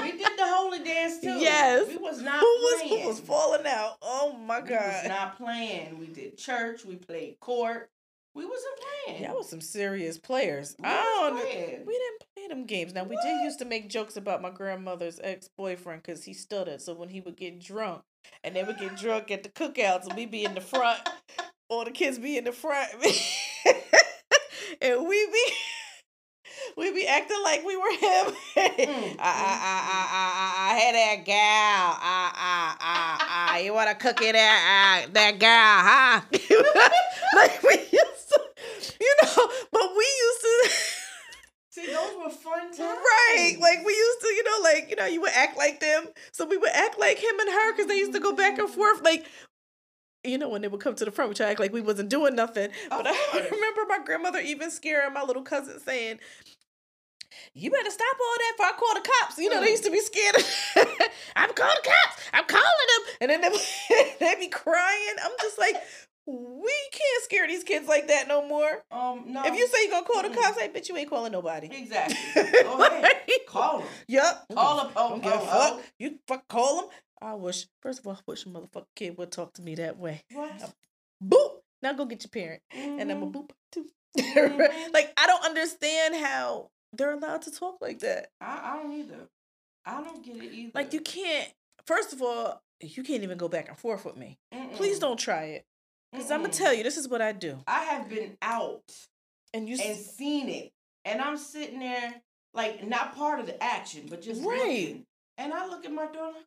We did the holy dance too. Yes. We was not who was playing. who was falling out? Oh my God. We was not playing. We did church. We played court. We wasn't playing. Y'all was some serious players. We I don't. playing. We didn't play them games. Now we did used to make jokes about my grandmother's ex boyfriend because he stuttered. So when he would get drunk, and they would get drunk at the cookouts, and we be in the front, or the kids be in the front, and we be. We be acting like we were him. I, I, I, I, I, I had that gal. I, I, I, I, you want to cook it that, uh, that gal, huh? like we used to, you know, but we used to. Were fun times. Right, like we used to, you know, like you know, you would act like them, so we would act like him and her because they used to go back and forth, like you know, when they would come to the front, we try act like we wasn't doing nothing. But I course. remember my grandmother even scaring my little cousin saying, "You better stop all that before I call the cops." You know, they used to be mm. scared. I'm calling the cops. I'm calling them, and then they they be crying. I'm just like. We can't scare these kids like that no more. Um, no. If you say you're gonna call the cops, I bet you ain't calling nobody. exactly, go ahead, call them. Yup. Call them. Oh, Don't oh, fuck. oh. You fuck call them. I wish. First of all, I wish a motherfucking kid would talk to me that way. What? Boop. Now go get your parent, and I'm a Mhm. boop too. Mhm. like I don't understand how they're allowed to talk like that. I, I don't either. I don't get it either. Like you can't. First of all, you can't even go back and forth with me. Please Mm-mm. don't try it, because I'm gonna tell you this is what I do. I have been out And you, and s- seen it, and I'm sitting there like not part of the action, but just Right. looking. And I look at my daughter. like,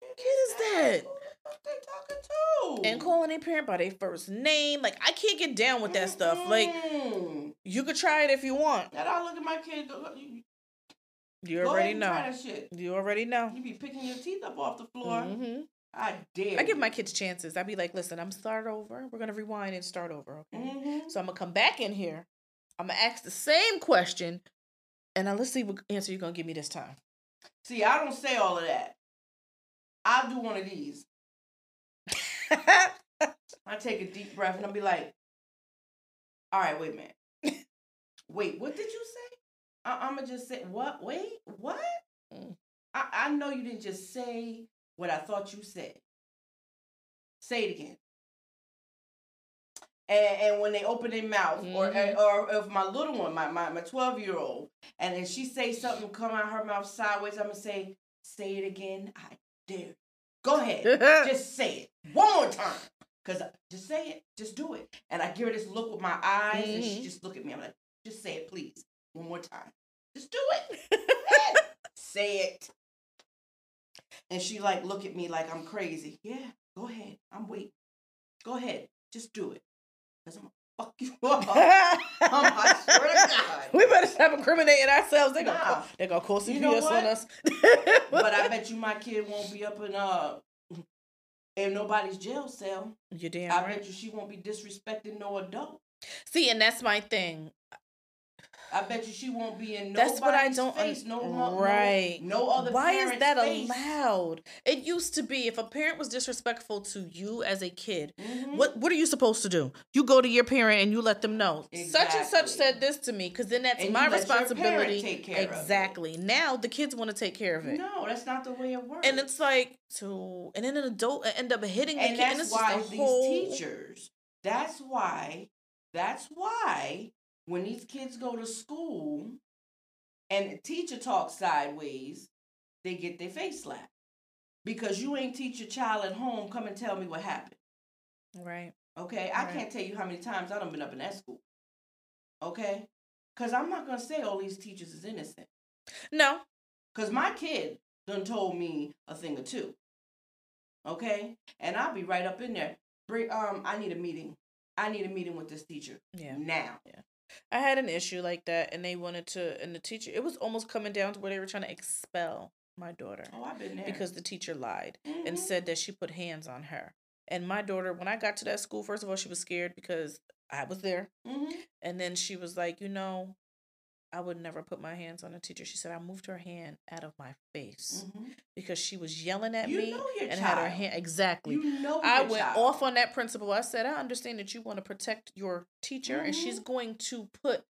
Who kid is that? Who the fuck they talking to? And calling a parent by their first name. Like, I can't get down with that stuff. Like, you could try it if you want. that I look at my kid. You, already and know. Try that shit. You already know. You be picking your teeth up off the floor. hmm I dare. I give my kids chances. I'd be like, listen, I'm start over. We're gonna rewind and start over. Okay. hmm So I'm gonna come back in here. I'm gonna ask the same question, and now let's see what answer you're gonna give me this time. See, I don't say all of that. I'll do one of these. I take a deep breath and I'll be like, all right, wait a minute. wait, what did you say? I- I'm going to just say, what? Wait, what? Mm. I-, I know you didn't just say what I thought you said. Say it again. And, and when they open their mouth, or Mhm. or if my little one, my my my twelve year old, and then she say something come out her mouth sideways, I'm gonna say, say it again. I dare. Go ahead, just say it one more time. Cause I- just say it, just do it. And I give her this look with my eyes, and she Mhm. just look at me. I'm like, just say it, please, one more time. Just do it. Say it. And she like look at me like I'm crazy. Yeah, go ahead. I'm waiting. Go ahead. Just do it. Cause I'm gonna fuck you up. I swear to God. we better stop incriminating ourselves. They're gonna call, they're gonna call CPS You know on us. But I bet you my kid won't be up in uh in nobody's jail cell. you're damn I right. bet you she won't be disrespecting no adult. See, and that's my thing. I bet you she won't be in That's what I don't face. no, no, right. No, other Why is that face. allowed? It used to be if a parent was disrespectful to you as a kid, Mhm. what what are you supposed to do? You go to your parent and you let them know. Such and such said this to me because then that's And my you let your responsibility. take care of it. exactly. Now the kids want to take care of it. No, that's not the way it works. And it's like so, and then an adult end up hitting the and kid, and that's it's why these whole. teachers that's why that's why when these kids go to school and the teacher talks sideways they get their face slapped because you ain't teach your child at home come and tell me what happened Right. okay i can't tell you how many times i done been up in that school okay because i'm not gonna say all these teachers is innocent No. because my kid done told me a thing or two. Okay? And I'll be right up in there. Bring um I need a meeting. I need a meeting with this teacher. Yeah. Now. I had an issue like that, and they wanted to, and the teacher, it was almost coming down to where they were trying to expel my daughter Oh, I've been there. because the teacher lied and Mhm. said that she put hands on her. And my daughter, when I got to that school, first of all, she was scared because I was there. Mhm. And then she was like, you know, I would never put my hands on a teacher. She said I moved her hand out of my face Mhm. because she was yelling at You me and had her hand exactly. You know I went child. off on that principle. I said, I understand that you want to protect your teacher, and she's Mm-hmm. going to put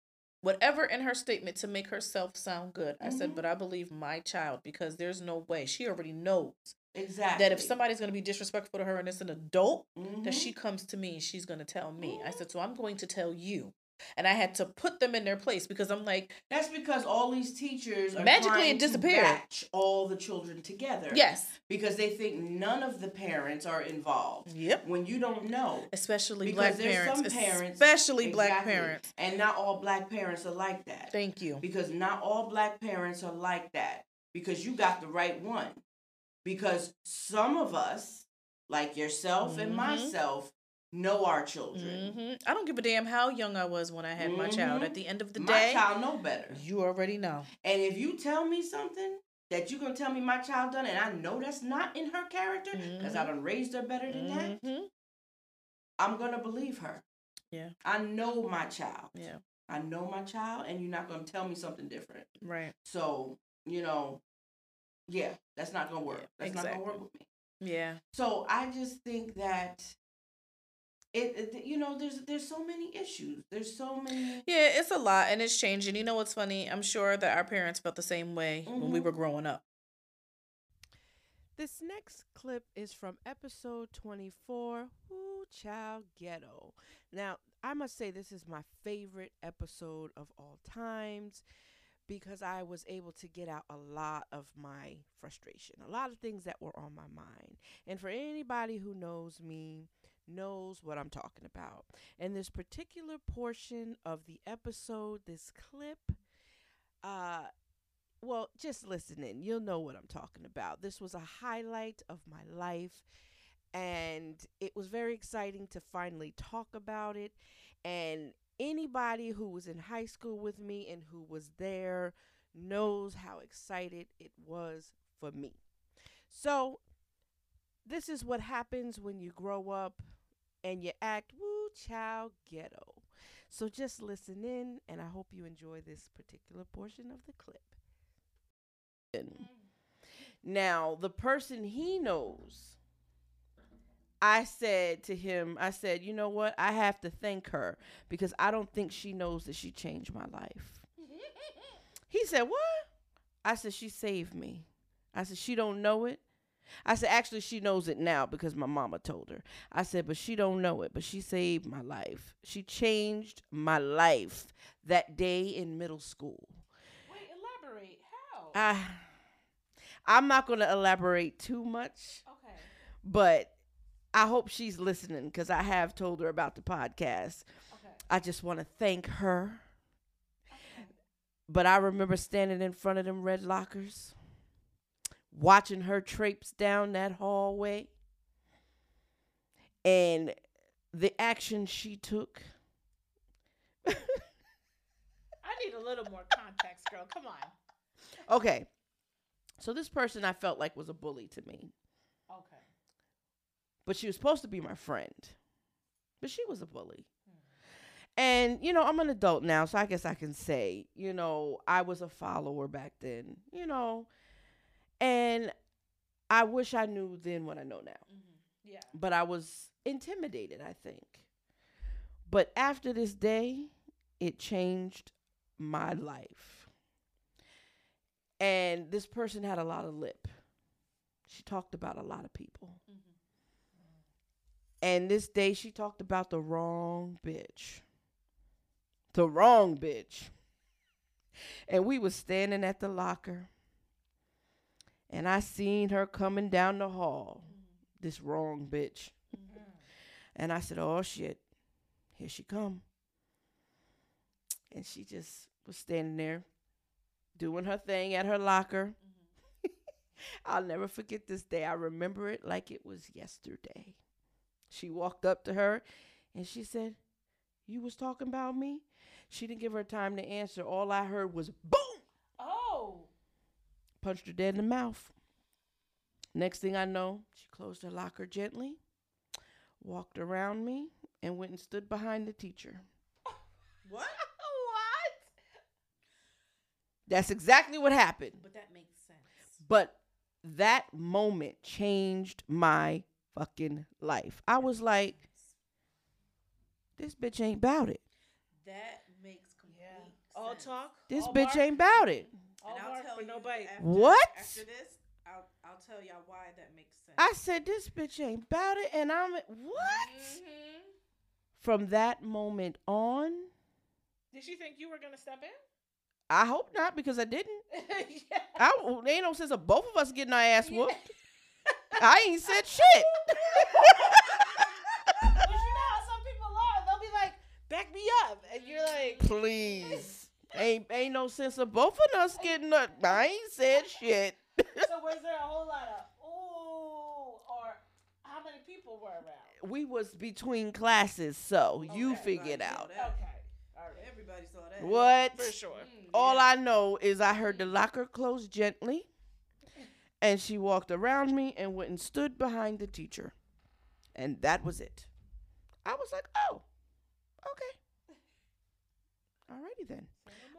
whatever in her statement to make herself sound good. I said, Mhm. but I believe my child because there's no way. She already knows Exactly. that if somebody's going to be disrespectful to her and it's an adult, that Mhm. she comes to me and she's going to tell me. I said, so I'm going to tell you. And I had to put them in their place because I'm like, That's because all these teachers are Magically, it disappeared. batch all the children together. yes, Because they think none of the parents are involved. yep. When you don't know. Especially Because black parents, parents- especially black parents. And not all black parents are like that. Thank you. because not all black parents are like that because you got the right one because some of us like yourself and Mhm. myself know our children hmm I don't give a damn how young I was when I had my child. At the end of the my day, child know better you already know. and if you tell me something that you're gonna tell me my child done and i know that's not in her character because i Mhm. done raised her better than that hmm i'm gonna believe her Yeah. i know my child Yeah. i know my child and you're not gonna tell me something different Right. so you know yeah that's not gonna work that's not gonna work with me Yeah. So I just think that it, it you know there's there's so many issues. There's so many Yeah, it's a lot and it's changing. You know what's funny? I'm sure that our parents felt the same way when we Mhm. were growing up. This next clip is from episode 24, Who Child Ghetto. Now, I must say this is my favorite episode of all times because I was able to get out a lot of my frustration, a lot of things that were on my mind. And for anybody who knows me, knows what I'm talking about. And this particular portion of the episode, this clip, uh well, just listen in. You'll know what I'm talking about. This was a highlight of my life, and it was very exciting to finally talk about it. And anybody who was in high school with me and who was there knows how excited it was for me. So, this is what happens when you grow up and you act woo chow ghetto. So just listen in, and I hope you enjoy this particular portion of the clip. Now, the person he knows, I said to him, I said, you know what? I have to thank her because I don't think she knows that she changed my life. he said, what? I said, she saved me. I said, she don't know it. I said, actually, she knows it now because my mama told her. I said, but she don't know it, but she saved my life. She changed my life that day in middle school. Wait, elaborate. How? I, I'm not going to elaborate too much, okay. but I hope she's listening because I have told her about the podcast. Okay. I just want to thank her. But I remember standing in front of them red lockers, watching her traipse down that hallway, and the action she took. I need a little more context, girl. Come on. Okay. So this person I felt like was a bully to me, Okay. but she was supposed to be my friend. But she was a bully. Hmm. And, you know, I'm an adult now, so I guess I can say, you know, I was a follower back then, you know, and I wish I knew then what I know now. Mm-hmm. Yeah. But I was intimidated, I think. But after this day, it changed my life. And this person had a lot of lip. She talked about a lot of people. And this day she talked about the wrong bitch. The wrong bitch. And we was standing at the locker. And I seen her coming down the hall. Mm-hmm. This wrong bitch. Mm-hmm. And I said, "Oh shit. Here she come." And she just was standing there doing her thing at her locker. Mm-hmm. I'll never forget this day. I remember it like it was yesterday. She walked up to her and she said, You was talking about me? She didn't give her time to answer. All I heard was boom! Punched her dead in the mouth. Next thing I know, she closed her locker gently, walked around me, and went and stood behind the teacher. What? what? That's exactly what happened. But that makes sense. But that moment changed my fucking life. I was like, this bitch ain't about it. That makes complete All sense. talk. This all bitch bark, ain't about it. All and I'll bark, tell but you no bite. After, What? After this, I'll I'll tell y'all why that makes sense. I said, this bitch ain't about it. And I'm, what? Mhm. From that moment on, Did she think you were gonna step in? I hope not because I didn't. yeah. I w- ain't no sense of both of us getting our ass whooped. I ain't said shit. But you know how some people are. They'll be like, "Back me up," and you're like, Please. Ain't ain't no sense of both of us getting up. I ain't said shit. "So was there a whole lot of ooh, or how many people were around?" we was between classes, so you Okay, figure it Everybody out. Okay, all right, Everybody saw that. What? for sure. Mm, All yeah. I know is I heard the locker close gently, and she walked around me and went and stood behind the teacher, and that was it. I was like, oh, okay, alrighty then.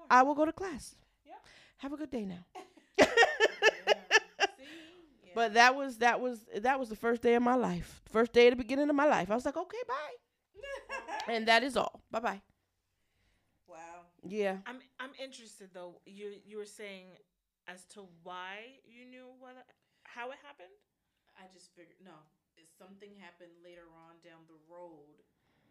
Say no more. I will go to class. Yep. Have a good day now. Yeah. Yeah. But that was that was that was the first day of my life. First day at the beginning of my life. I was like, okay, bye. And that is all. Bye bye. wow. Yeah. I'm I'm interested though. You you were saying as to why you knew what how it happened. I just figured no. If something happened later on down the road.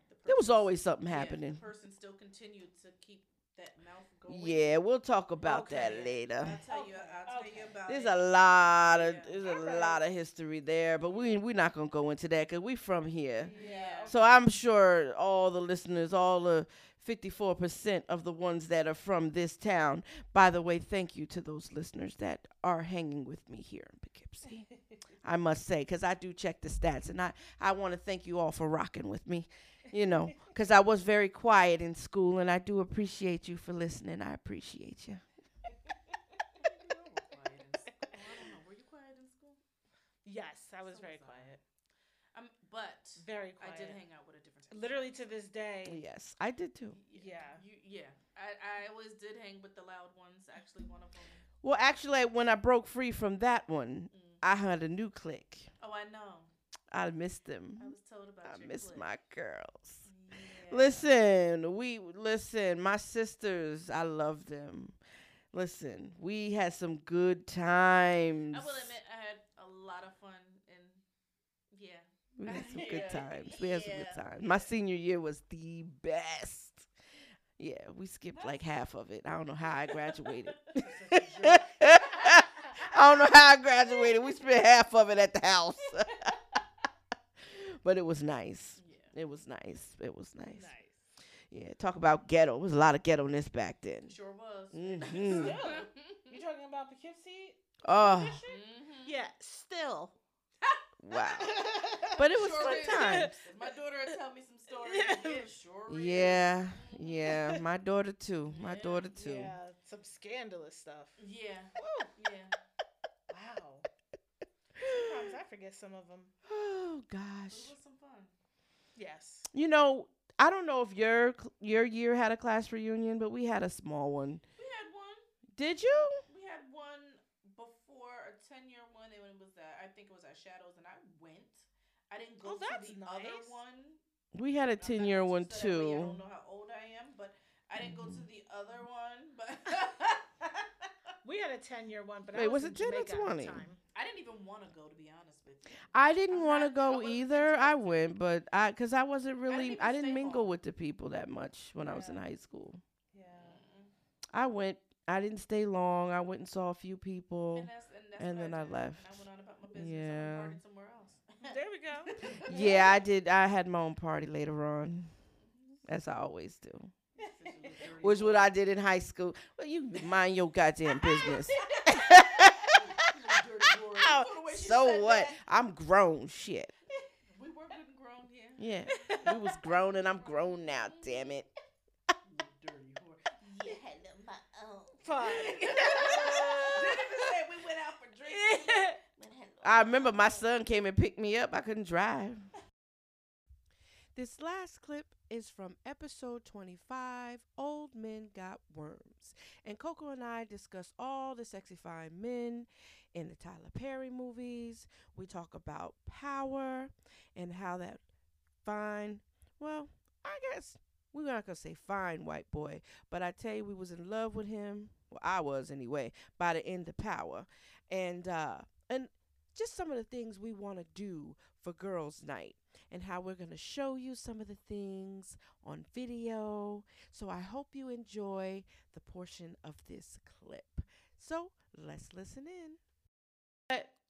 The There was always something happening. yeah, happening. the person still continued to keep that mouth going. Yeah, we'll talk about that later. I'll tell you. I'll tell you about There's it. a lot of Yeah. there's a Alright. lot of history there, but we we're not gonna go into that because we from here. Yeah. So I'm sure all the listeners, all the 54% of the ones that are from this town. By the way, thank you to those listeners that are hanging with me here in Poughkeepsie. I must say, because I do check the stats, and I, I want to thank you all for rocking with me, you know, because I was very quiet in school, and I do appreciate you for listening. I appreciate you. Yes, I was So very was I. quiet. Um, but Very quiet. I quiet. did hang out with a different. type Literally to this day. Yes, I did too. Yeah. You, yeah. I, I always did hang with the loud ones. Actually, one of them. Well, actually, when I broke free from that one, Mm. I had a new clique. Oh, I know. I missed them. I was told about. I clip. my girls. Yeah. Listen, we listen, my sisters, I love them. Listen, we had some good times. I will admit, I had a lot of fun, and yeah. we had some good times. We had some good times. My senior year was the best. Yeah, we skipped like half of it. I don't know how I graduated. I don't know how I graduated. We spent half of it at the house. But it was nice. Yeah. It was nice. It was nice. Nice. Yeah, talk about ghetto. It was a lot of ghetto-ness back then. Sure was. hmm Still. You talking about Poughkeepsie? Oh, Mhm. Yeah, still. wow. But it was Sure fun is. times. My daughter will tell me some stories. Yeah, sure. is. Yeah, yeah. My daughter too. My Yeah, daughter too. Yeah, some scandalous stuff. Yeah. Yeah. Wow. Sometimes I forget some of them. Oh It gosh. was some fun. Yes. You know, I don't know if your your year had a class reunion, but we had a small one. We had one. Did you? We had one before a ten year one, and it was at, I think it was at Shadows, and I went. I didn't go Oh, that's to the other nice. one. We had a I'm ten year one say that way, I don't know how old I am, but I didn't go to mm-hmm. the other one. But We had a 10 year one, but Wait, I was, was in it 10 or Jamaica at the 20? time. I didn't even want to go, to be honest with you. I didn't want to not- I go either. I went, but I because I wasn't really even I didn't stay mingle home. with the people that much when I was in high school. Yeah. I went. I didn't stay long. I went and saw a few people. And, that's, and, that's and then I, I left. And I went on about my business. Yeah. I went somewhere else. There we go. Yeah, I did. I had my own party later on, as I always do. Which what I did in high school. Well, you mind your goddamn business. Oh, so what? I'm grown. Shit. We were good grown here. Yeah, we was grown and I'm grown now. Damn it. Dirty whore. Yeah, hello, my own. Fuck. Didn't even say we went out for drinks. But I remember my son came and picked me up. I couldn't drive. This last clip is from episode 25 Old Men Got Worms. And Coco and I discuss all the sexy fine men in the Tyler Perry movies. We talk about power and how that fine, well, I guess we're not going to say fine white boy, but I tell you, we was in love with him. Well, I was anyway, by the end of power. And, uh, and just some of the things we want to do for girls' night and how we're going to show you some of the things on video. So I hope you enjoy the portion of this clip. So let's listen in.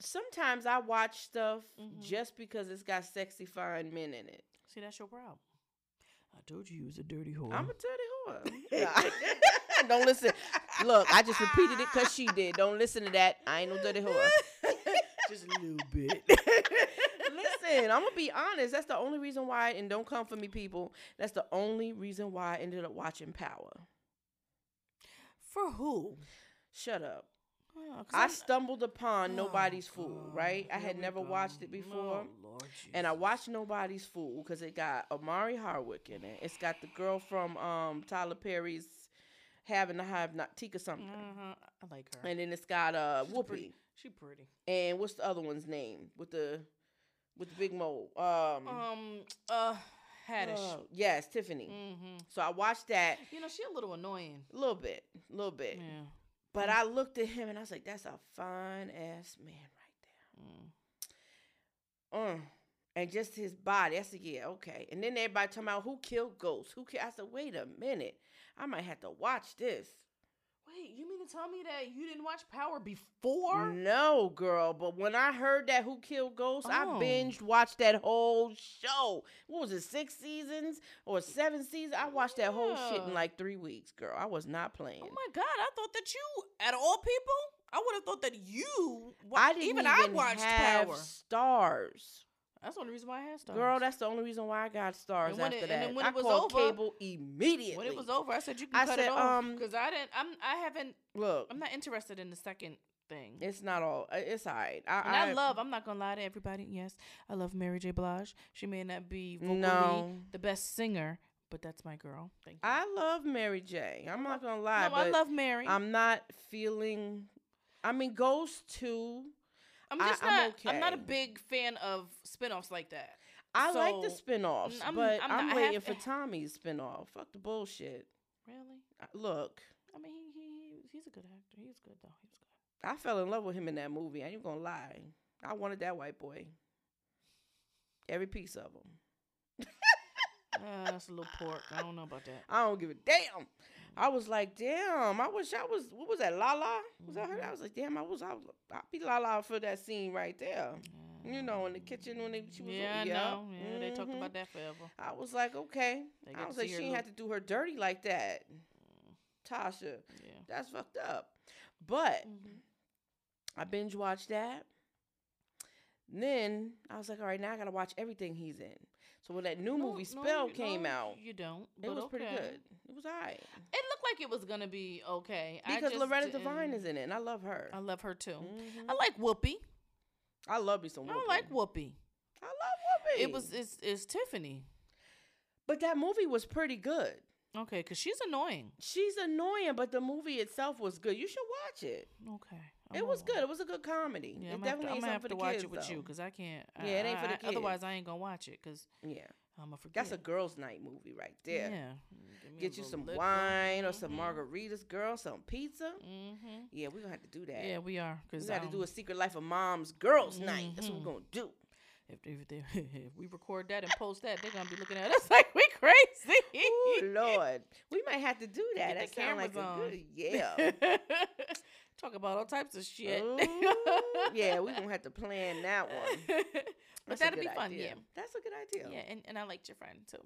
Sometimes I watch stuff Mhm. just because it's got sexy fine men in it. See, that's your problem. I told you you was a dirty whore. I'm a dirty whore. Don't listen. Look, I just repeated it because she did. Don't listen to that. I ain't no dirty whore. Just a little bit. Listen, I'm gonna be honest. That's the only reason why, and don't come for me, people. That's the only reason why I ended up watching Power. For who? Shut up. Oh, 'cause I I'm- stumbled upon Oh, Nobody's Fool, right? I had never go. watched it before. Oh, Lord And I watched Nobody's Fool because it got Omari Hardwick in it. It's got the girl from um Tyler Perry's Having to Have Not Tika something. Uh-huh. I like her. And then it's got uh She's Whoopi. pretty. She pretty. And what's the other one's name? With the with the big mole. Um, Um. Uh. Haddish. uh, yes, Tiffany. mm-hmm. So I watched that You know she a little annoying. a little bit, a little bit. Yeah. But I looked at him and I was like, "That's a fine ass man right Mm. there." Uh, and just his body. I said, "Yeah, okay." And then everybody talking about who killed Ghost. Who? killed? I said, "Wait a minute. I might have to watch this." Wait, you mean to tell me that you didn't watch Power before? No, girl. But when I heard that Who Killed Ghost, I Oh. binged watched that whole show. What was it, six seasons or seven seasons? I watched that whole shit in like three weeks, girl. I was not playing. Oh my god, I thought that you, of all people, I would have thought that you. Wa- I didn't even, even, I watched have Power. stars. That's the only reason why I had stars. Girl, that's the only reason why I got stars And when after it- and that. then when I it was called over- cable immediately. when it was over. I said you can I cut said, it off um, because I didn't. I'm. I haven't. Look, I'm not interested in the second thing. it's not all. uh, It's all right. I, And I, love. I'm not gonna lie to everybody. Yes, I love Mary J. Blige. She may not be vocally No. the best singer, but that's my girl. Thank you. I love Mary J. I'm not gonna lie, no, I love Mary. I'm, I'm not feeling. I mean, Ghost too. I- just I'm not. I'm not a big fan of spinoffs like that. I like the So, spinoffs, I'm- but I'm I'm, not- I waiting have- for Tommy's spinoff. Fuck the bullshit. Really? Look, I mean, he, he he's a good actor. He's good though. He's good. I fell in love with him in that movie. I ain't gonna lie. I wanted that white boy. Every piece of him. Uh, that's a little pork. I don't know about that. I don't give a damn. I was like, damn. I wish I was. What was that? Lala? Was that her? I was like, damn. I was. I was. I'd be Lala for that scene right there. You know, in the kitchen when they, she was. Yeah, I yeah. know. Yeah, they talked about that forever. I was like, okay. I was like, she ain't had to do her dirty like that. Tasha, Yeah. that's fucked up. But Mm-hmm. I binge watched that. Then I was like, all right, now I gotta watch everything he's in. So when that new No, movie no, Spell you- came no, out, You don't. it was pretty good. It was alright. It looked like it was gonna be okay. I Because Loretta Devine is in it, and I love her. I love her too. Mhm. I like Whoopi. I love me some. I Whoopi. like Whoopi. I love Whoopi. It was it's, it's Tiffany. but that movie was pretty good. Okay, cause she's annoying. She's annoying, but the movie itself was good. You should watch it. Okay, it was good. It was a good comedy. Yeah, it I'm gonna have to, definitely I'm gonna have to watch kids, it with though. you because I can't. I- Yeah, it ain't for the I- Otherwise. I ain't gonna watch it because Yeah, I'm gonna forget. that's a girls' night movie right there. Yeah. A Get you some liquor. wine or some Mhm. margaritas, girl, some pizza. Mm-hmm. Yeah, we're gonna have to do that. Yeah, we are. Cause we got to um, do a Secret Life of Momz Girls Night. That's what we're gonna do. If, if, they, if we record that and post that, they're gonna be looking at us like we crazy. Oh Lord, we might have to do that. That the sound like a cameras good yeah. Talk about all types of shit. Ooh, yeah, we're gonna have to plan that one. but That's a that'll be fun, idea. yeah. That's a good idea. Yeah, and, and I liked your friend too.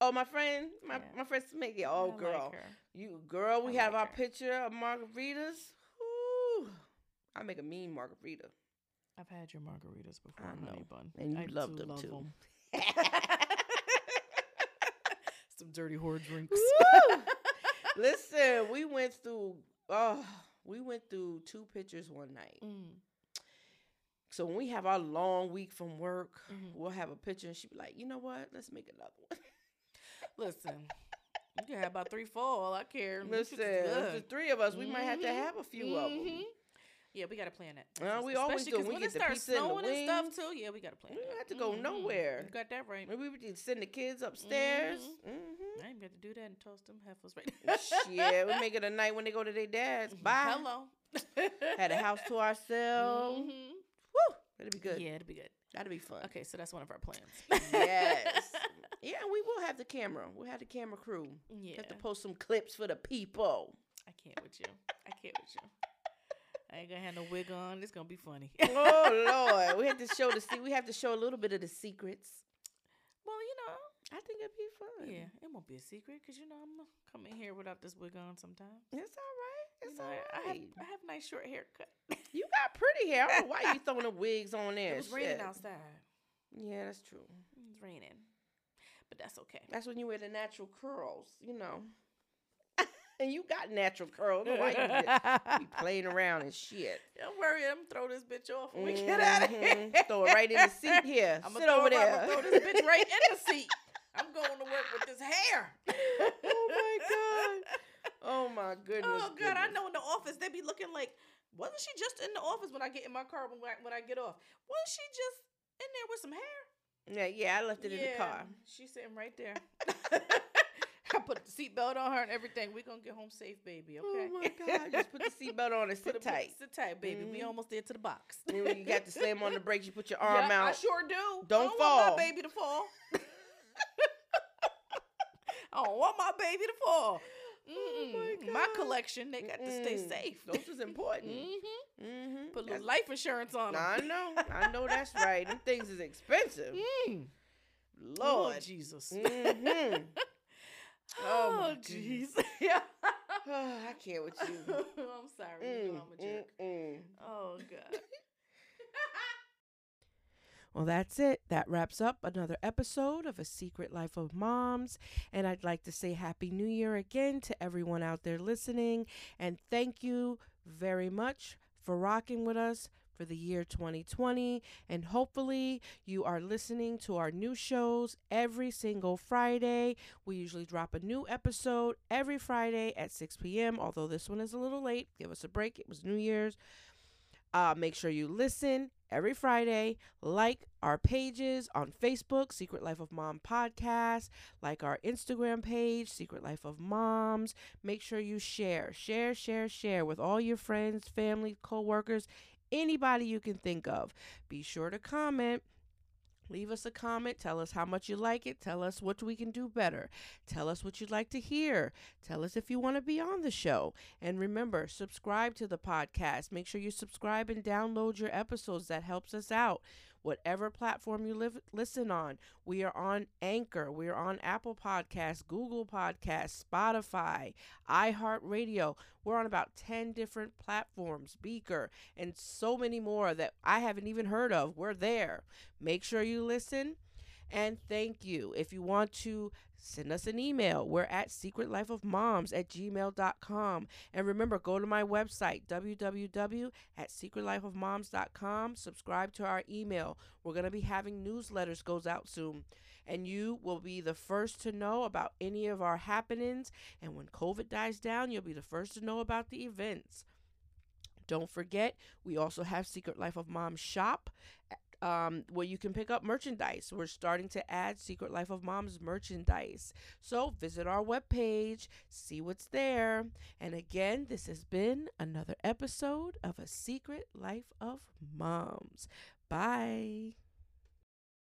Oh, my friend, my Yeah. my friend Smith. Yeah. I Oh, like girl, you girl. We I have like our her. picture of margaritas. Ooh, I make a mean margarita, I've had your margaritas before, I honey know. bun. and you I love do them love too. 'em. Some dirty whore drinks. Listen, we went through. Oh, we went through two pictures one night. Mm. So when we have our long week from work, Mhm. we'll have a picture, and she'd be like, "You know what? Let's make another one." Listen, you can have about three, four. All I care. Listen, pictures it's good. the three of us. We might have to Mhm. have a few of them. Yeah, we gotta plan it. Uh, we always do. We when get it the starts pizza and the snowing and stuff too. Yeah, we gotta plan. We don't have to go Mhm. nowhere. You got that right. Maybe we just send the kids upstairs. I ain't got to do that and toast them heifers right. yeah, we make it a night when they go to their dad's. Bye. Hello. Had a house to ourselves. Mhm. Woo! That'd be good. Yeah, it'd be good. That'd be fun. Okay, so that's one of our plans. yes. Yeah, we will have the camera. We'll have the camera crew. Yeah. Have to post some clips for the people. I can't with you. I can't with you. I ain't gonna have no wig on. It's gonna be funny. oh Lord, we have to show the se- we have to show a little bit of the secrets. You I think it'd be fun. yeah, it won't be a secret because you know I'm gonna come in here without this wig on sometimes. it's all right. You It's know, all I- I have right. I have nice short haircut. You got pretty hair. I don't know why you throwing the wigs on there. it was raining outside. Yeah, that's true. It's raining, but that's okay. That's when you wear the natural curls, you know. and you got natural curls. Why you be playing around and shit? Don't worry, I'm throw this bitch off when we get out of here. Mhm. Throw it right in the seat here. I'm Sit over there. I'm gonna throw this bitch right in the seat. I'm going to work with this hair. oh my god. Oh my goodness. Oh God, I know in the office they'd be looking like, wasn't she just in the office when I get in my car when I, when I get off? Wasn't she just in there with some hair? Yeah, yeah, I left it in the car. She's sitting right there. I put the seatbelt on her and everything. We're gonna get home safe, baby. Okay. Oh my god. Just put the seatbelt on and sit tight. Sit tight, baby. We Mhm. almost there to the box. And when you got to slam on the brakes, you put your arm Yeah, out. I sure do. Don't don't want fall. my baby to fall. I don't want my baby to fall. Mm-mm. my, collection, they got to stay Mm. safe. Those is important. hmm Mm-hmm. Put a little life insurance on them. I know. I know that's right. Them things is expensive. Mm. Lord. Lord Jesus. Mm-hmm. Oh, Oh, my jeez. Yeah. Oh, I can't with you. I'm sorry. You know I'm a jerk. Mm, mm, mm. Oh, God. Well, that's it. That wraps up another episode of A Secret Life of Momz. And I'd like to say Happy New Year again to everyone out there listening. And thank you very much for rocking with us for the year 2020. And hopefully, you are listening to our new shows every single Friday. We usually drop a new episode every Friday at 6 p.m., although this one is a little late. Give us a break. It was New Year's. Uh, make sure you listen every Friday. Like our pages on Facebook, Secret Life of Mom Podcast. Like our Instagram page, Secret Life of Momz. Make sure you share, share, share, share with all your friends, family, co-workers, anybody you can think of. Be sure to comment. Leave us a comment. Tell us how much you like it. Tell us what we can do better. Tell us what you'd like to hear. Tell us if you want to be on the show. And remember, subscribe to the podcast. Make sure you subscribe and download your episodes. That helps us out. Whatever platform you live, listen on. We are on Anchor. We are on Apple Podcasts, Google Podcasts, Spotify, iHeartRadio. We're on about 10 different platforms, Breaker, and so many more that I haven't even heard of. We're there. Make sure you listen. And thank you. If you want to send us an email, we're at secretlifeofmomz at gmail.com. And remember, go to my website, www at. Subscribe to our email. We're going to be having newsletters goes out soon. And you will be the first to know about any of our happenings. And when COVID dies down, you'll be the first to know about the events. Don't forget, we also have Secret Life of Momz shop um, where you can pick up merchandise. We're starting to add Secret Life of Momz merchandise. So visit our webpage, see what's there. And again, this has been another episode of A Secret Life of Momz. Bye.